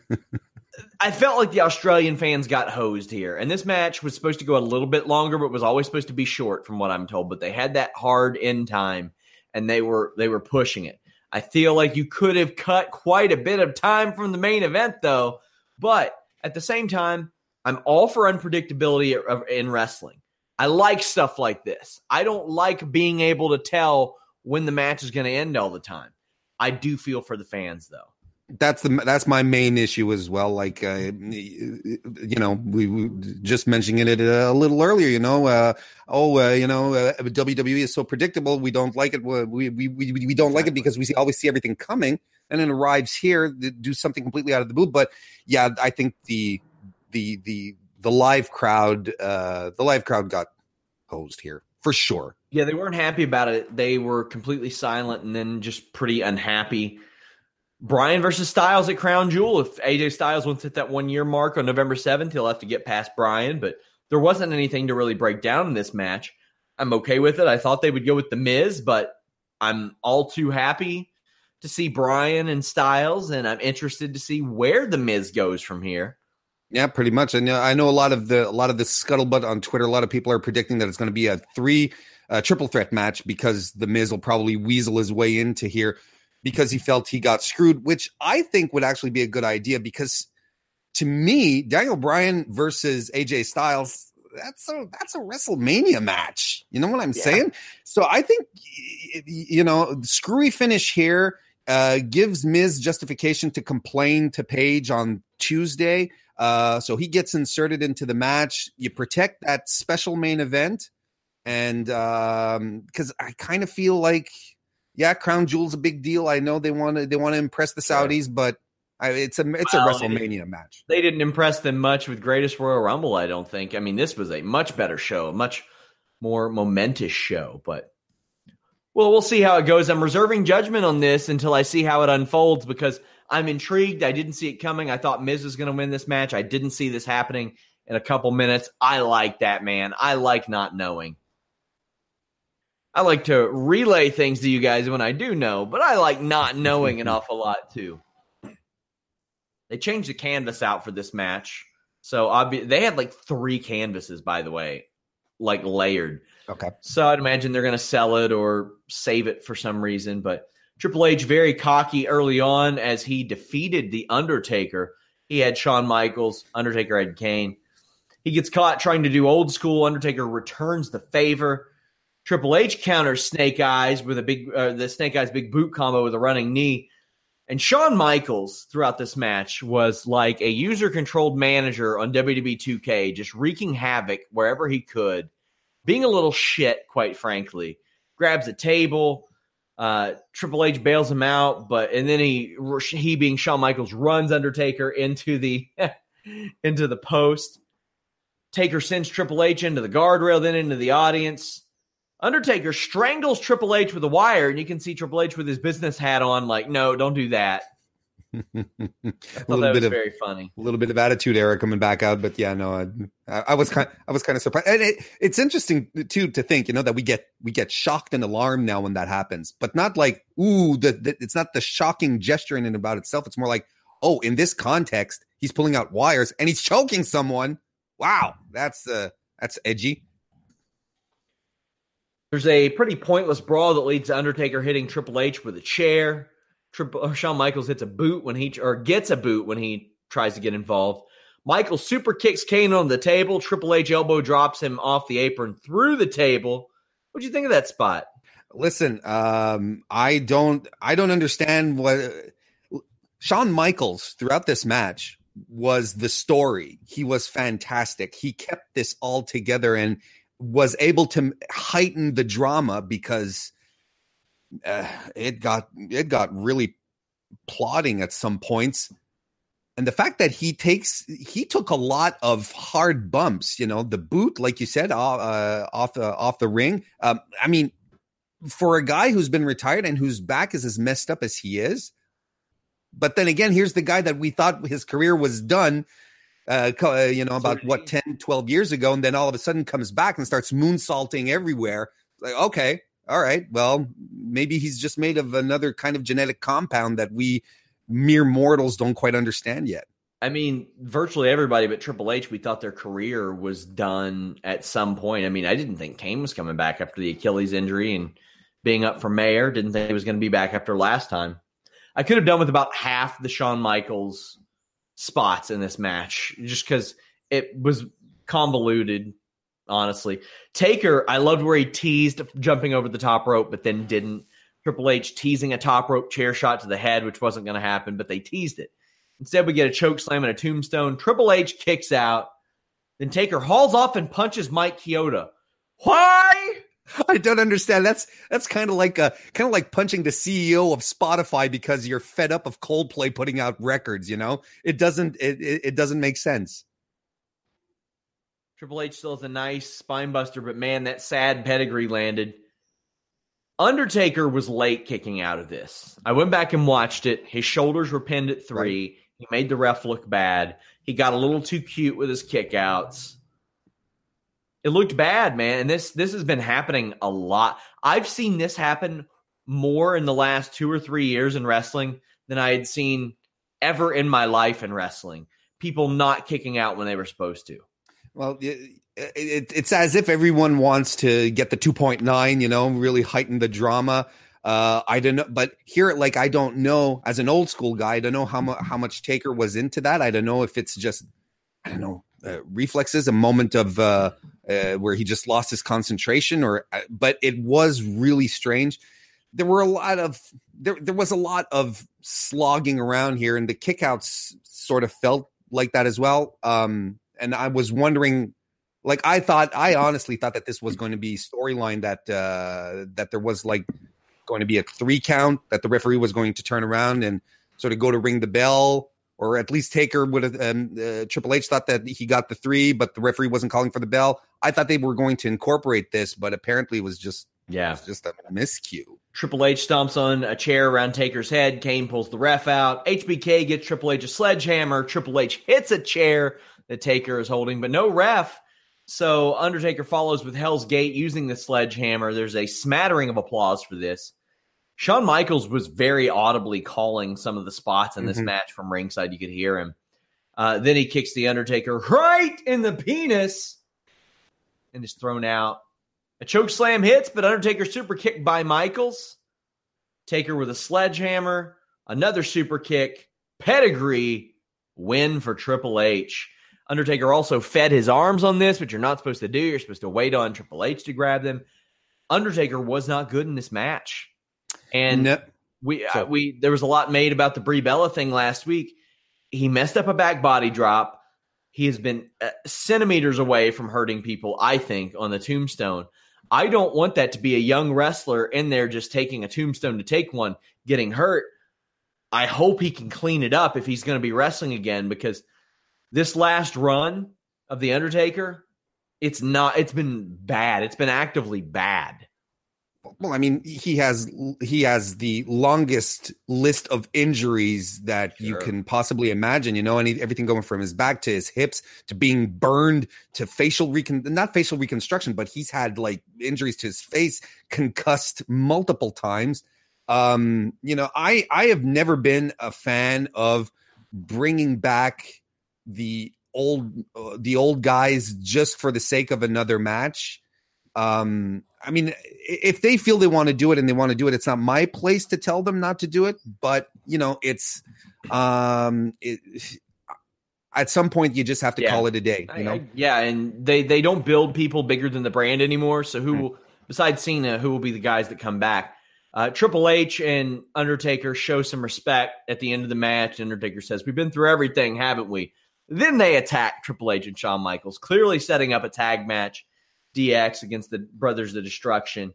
I felt like the Australian fans got hosed here. And this match was supposed to go a little bit longer, but was always supposed to be short from what I'm told. But they had that hard end time and they were they were pushing it. I feel like you could have cut quite a bit of time from the main event though. But at the same time, I'm all for unpredictability in wrestling. I like stuff like this. I don't like being able to tell when the match is going to end all the time. I do feel for the fans though that's the that's my main issue as well. Like uh, you know, we, we just mentioning it a little earlier. You know, uh, oh, uh, you know, uh, WWE is so predictable. We don't like it. We we we, we don't like it because we see, always see everything coming, and then arrives here do something completely out of the blue. But yeah, I think the the the the live crowd uh, the live crowd got hosed here for sure. Yeah, they weren't happy about it. They were completely silent and then just pretty unhappy Bryan versus Styles at Crown Jewel. If AJ Styles wants to hit that one year mark on November 7th, he'll have to get past Bryan, but there wasn't anything to really break down in this match. I'm okay with it. I thought they would go with The Miz, but I'm all too happy to see Bryan and Styles, and I'm interested to see where The Miz goes from here. Yeah, pretty much. And uh, I know a lot of the a lot of the scuttlebutt on Twitter. A lot of people are predicting that it's going to be a three uh, triple threat match because the Miz will probably weasel his way into here because he felt he got screwed, which I think would actually be a good idea because to me, Daniel Bryan versus AJ Styles, that's a that's a WrestleMania match. You know what I'm yeah. saying? So I think you know, the screwy finish here uh, gives Miz justification to complain to Paige on Tuesday. Uh, so he gets inserted into the match. You protect that special main event, and because um, I kind of feel like yeah, Crown Jewel's a big deal. I know they want to they want to impress the Saudis, sure. but I, it's a it's well, a WrestleMania match. They didn't impress them much with Greatest Royal Rumble. I don't think. I mean, this was a much better show, a much more momentous show. But well, we'll see how it goes. I'm reserving judgment on this until I see how it unfolds because I'm intrigued. I didn't see it coming. I thought Miz was going to win this match. I didn't see this happening in a couple minutes. I like that man. I like not knowing. I like to relay things to you guys when I do know, but I like not knowing an awful lot too. They changed the canvas out for this match. So obvi- they had like three canvases, by the way, like layered. Okay. So I'd imagine they're going to sell it or save it for some reason. But Triple H very cocky early on as he defeated the Undertaker. He had Shawn Michaels, Undertaker had Kane. He gets caught trying to do old school. Undertaker returns the favor. Triple H counters Snake Eyes with a big uh, the Snake Eyes big boot combo with a running knee. And Shawn Michaels throughout this match was like a user controlled manager on WWE 2K, just wreaking havoc wherever he could, being a little shit, quite frankly. Grabs a table, uh, Triple H bails him out, but and then he he being Shawn Michaels runs Undertaker into the into the post. Taker sends Triple H into the guardrail, then into the audience. Undertaker strangles Triple H with a wire, and you can see Triple H with his business hat on, like, no, don't do that. a little bit of very funny. A little bit of attitude era coming back out, but yeah, no, I, I was kind, I was kind of surprised. And it, it's interesting too to think, you know, that we get we get shocked and alarmed now when that happens, but not like, ooh, the, the it's not the shocking gesture in and about itself. It's more like, oh, in this context, he's pulling out wires and he's choking someone. Wow, that's uh, that's edgy. There's a pretty pointless brawl that leads to Undertaker hitting Triple H with a chair. Triple Shawn Michaels hits a boot when he or gets a boot when he tries to get involved. Michael super kicks Kane on the table. Triple H elbow drops him off the apron through the table. What do you think of that spot? Listen, um, I don't, I don't understand what Shawn Michaels throughout this match was the story. He was fantastic. He kept this all together, and was able to heighten the drama because uh, it got it got really plotting at some points. And the fact that he takes he took a lot of hard bumps you know the boot like you said uh, off the off the ring. Um, i mean for a guy who's been retired and whose back is as messed up as he is but then again here's the guy that we thought his career was done uh, uh, you know, about what 10, 12 years ago, and then all of a sudden comes back and starts moonsaulting everywhere. Like, okay, all right, well, maybe he's just made of another kind of genetic compound that we mere mortals don't quite understand yet. I mean, virtually everybody but Triple H, we thought their career was done at some point. I mean, I didn't think Kane was coming back after the Achilles injury and being up for mayor. Didn't think he was going to be back after last time. I could have done with about half the Shawn Michaels spots in this match just because it was convoluted, honestly. Taker, I loved where he teased jumping over the top rope, but then didn't. Triple H teasing a top rope chair shot to the head, which wasn't going to happen, but they teased it. Instead, we get a choke slam and a tombstone. Triple H kicks out. Then Taker hauls off and punches Mike Chioda. Why? I don't understand. That's that's kind of like a kind of like punching the CEO of Spotify because you're fed up of Coldplay putting out records. You know, it doesn't it it, doesn't make sense. Triple H still has a nice spine buster, but man, that sad pedigree landed. Undertaker was late kicking out of this. I went back and watched it. His shoulders were pinned at three. Right. He made the ref look bad. He got a little too cute with his kickouts. It looked bad, man. And this this has been happening a lot. I've seen this happen more in the last two or three years in wrestling than I had seen ever in my life in wrestling. People not kicking out when they were supposed to. Well, it, it, it's as if everyone wants to get the 2.9, you know, really heighten the drama. Uh, I don't know, but here, like, I don't know as an old school guy, I don't know how how much Taker was into that. I don't know if it's just, I don't know, uh, reflexes, a moment of uh, uh, where he just lost his concentration, or. Uh, but it was really strange. There were a lot of there. There was a lot of slogging around here, and the kickouts sort of felt like that as well. Um, and I was wondering like I thought, I honestly thought that this was going to be storyline that uh, that there was like going to be a three count that the referee was going to turn around and sort of go to ring the bell, or at least Taker would have. Um, uh, Triple H thought that he got the three, but the referee wasn't calling for the bell. I thought they were going to incorporate this, but apparently it was just yeah, was just a miscue. Triple H stomps on a chair around Taker's head. Kane pulls the ref out. HBK gets Triple H a sledgehammer. Triple H hits a chair that Taker is holding, but no ref. So Undertaker follows with Hell's Gate using the sledgehammer. There's a smattering of applause for this. Shawn Michaels was very audibly calling some of the spots in this mm-hmm. match from ringside. You could hear him. Uh, then he kicks the Undertaker right in the penis and is thrown out. A choke slam hits, but Undertaker super kicked by Michaels. Taker with a sledgehammer, another super kick, pedigree win for Triple H. Undertaker also fed his arms on this, which you're not supposed to do. You're supposed to wait on Triple H to grab them. Undertaker was not good in this match, and no. we uh, we there was a lot made about the Brie Bella thing last week. He messed up a back body drop. He has been uh, centimeters away from hurting people. I think on the tombstone. I don't want that to be a young wrestler in there just taking a tombstone to take one, getting hurt. I hope he can clean it up if he's going to be wrestling again because this last run of the Undertaker, it's not. It's been bad. It's been actively bad. Well, I mean, he has he has the longest list of injuries that sure. you can possibly imagine. You know, and he, everything going from his back to his hips to being burned to facial recon not facial reconstruction, but he's had like injuries to his face, concussed multiple times. Um, you know, I I have never been a fan of bringing back the old uh, the old guys just for the sake of another match. Um, I mean, if they feel they want to do it and they want to do it, it's not my place to tell them not to do it. But you know, it's um, it, at some point you just have to yeah. call it a day. You know, I, I, yeah, and they they don't build people bigger than the brand anymore. So who, mm-hmm. besides Cena, who will be the guys that come back? Uh, Triple H and Undertaker show some respect at the end of the match. Undertaker says, "We've been through everything, haven't we?" Then they attack Triple H and Shawn Michaels, clearly setting up a tag match, DX against the Brothers of Destruction.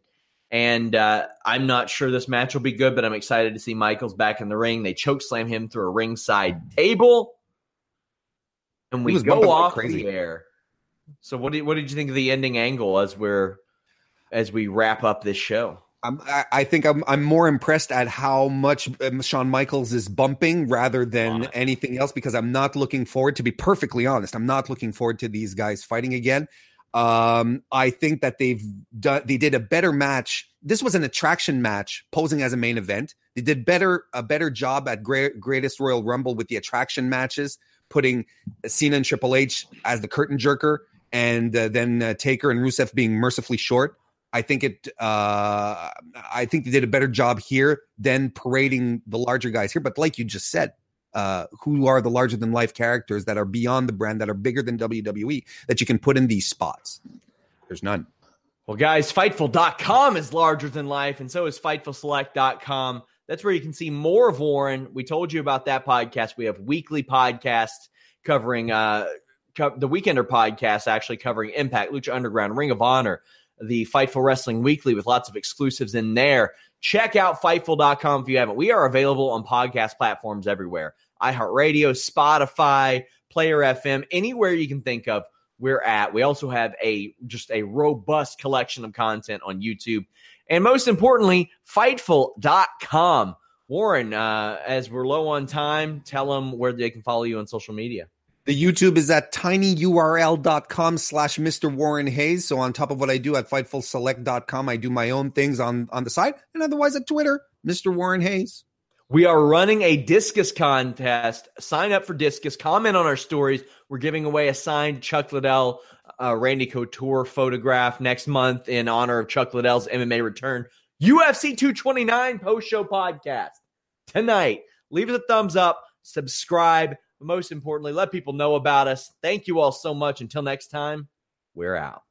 And uh, I'm not sure this match will be good, but I'm excited to see Michaels back in the ring. They choke slam him through a ringside table, and we go off crazy. the air. So, what did what did you think of the ending angle as we're as we wrap up this show? I'm, I think I'm I'm more impressed at how much um, Shawn Michaels is bumping rather than anything else because I'm not looking forward to be perfectly honest. I'm not looking forward to these guys fighting again. Um, I think that they've done they did a better match. This was an attraction match, posing as a main event. They did better a better job at Great, Greatest Royal Rumble with the attraction matches, putting Cena and Triple H as the curtain jerker, and uh, then uh, Taker and Rusev being mercifully short. I think it. Uh, I think they did a better job here than parading the larger guys here. But like you just said, uh, who are the larger than life characters that are beyond the brand, that are bigger than WWE, that you can put in these spots? There's none. Well, guys, Fightful.com is larger than life, and so is FightfulSelect.com. That's where you can see more of Warren. We told you about that podcast. We have weekly podcasts covering uh, co- the Weekender podcast, actually covering Impact, Lucha Underground, Ring of Honor, the Fightful Wrestling Weekly with lots of exclusives in there. Check out Fightful.com if you haven't. We are available on podcast platforms everywhere iHeartRadio, Spotify, Player FM, anywhere you can think of, we're at. We also have a just a robust collection of content on YouTube. And most importantly, Fightful.com. Warren, uh, as we're low on time, tell them where they can follow you on social media. The YouTube is at tinyurl.com slash Mr. Warren Hayes. So on top of what I do at FightfulSelect.com, I do my own things on, on the side. And otherwise at Twitter, Mr. Warren Hayes. We are running a Disqus contest. Sign up for Disqus. Comment on our stories. We're giving away a signed Chuck Liddell, uh, Randy Couture photograph next month in honor of Chuck Liddell's MMA return. UFC 229 post show podcast tonight. Leave us a thumbs up, subscribe. But most importantly, let people know about us. Thank you all so much. Until next time, we're out.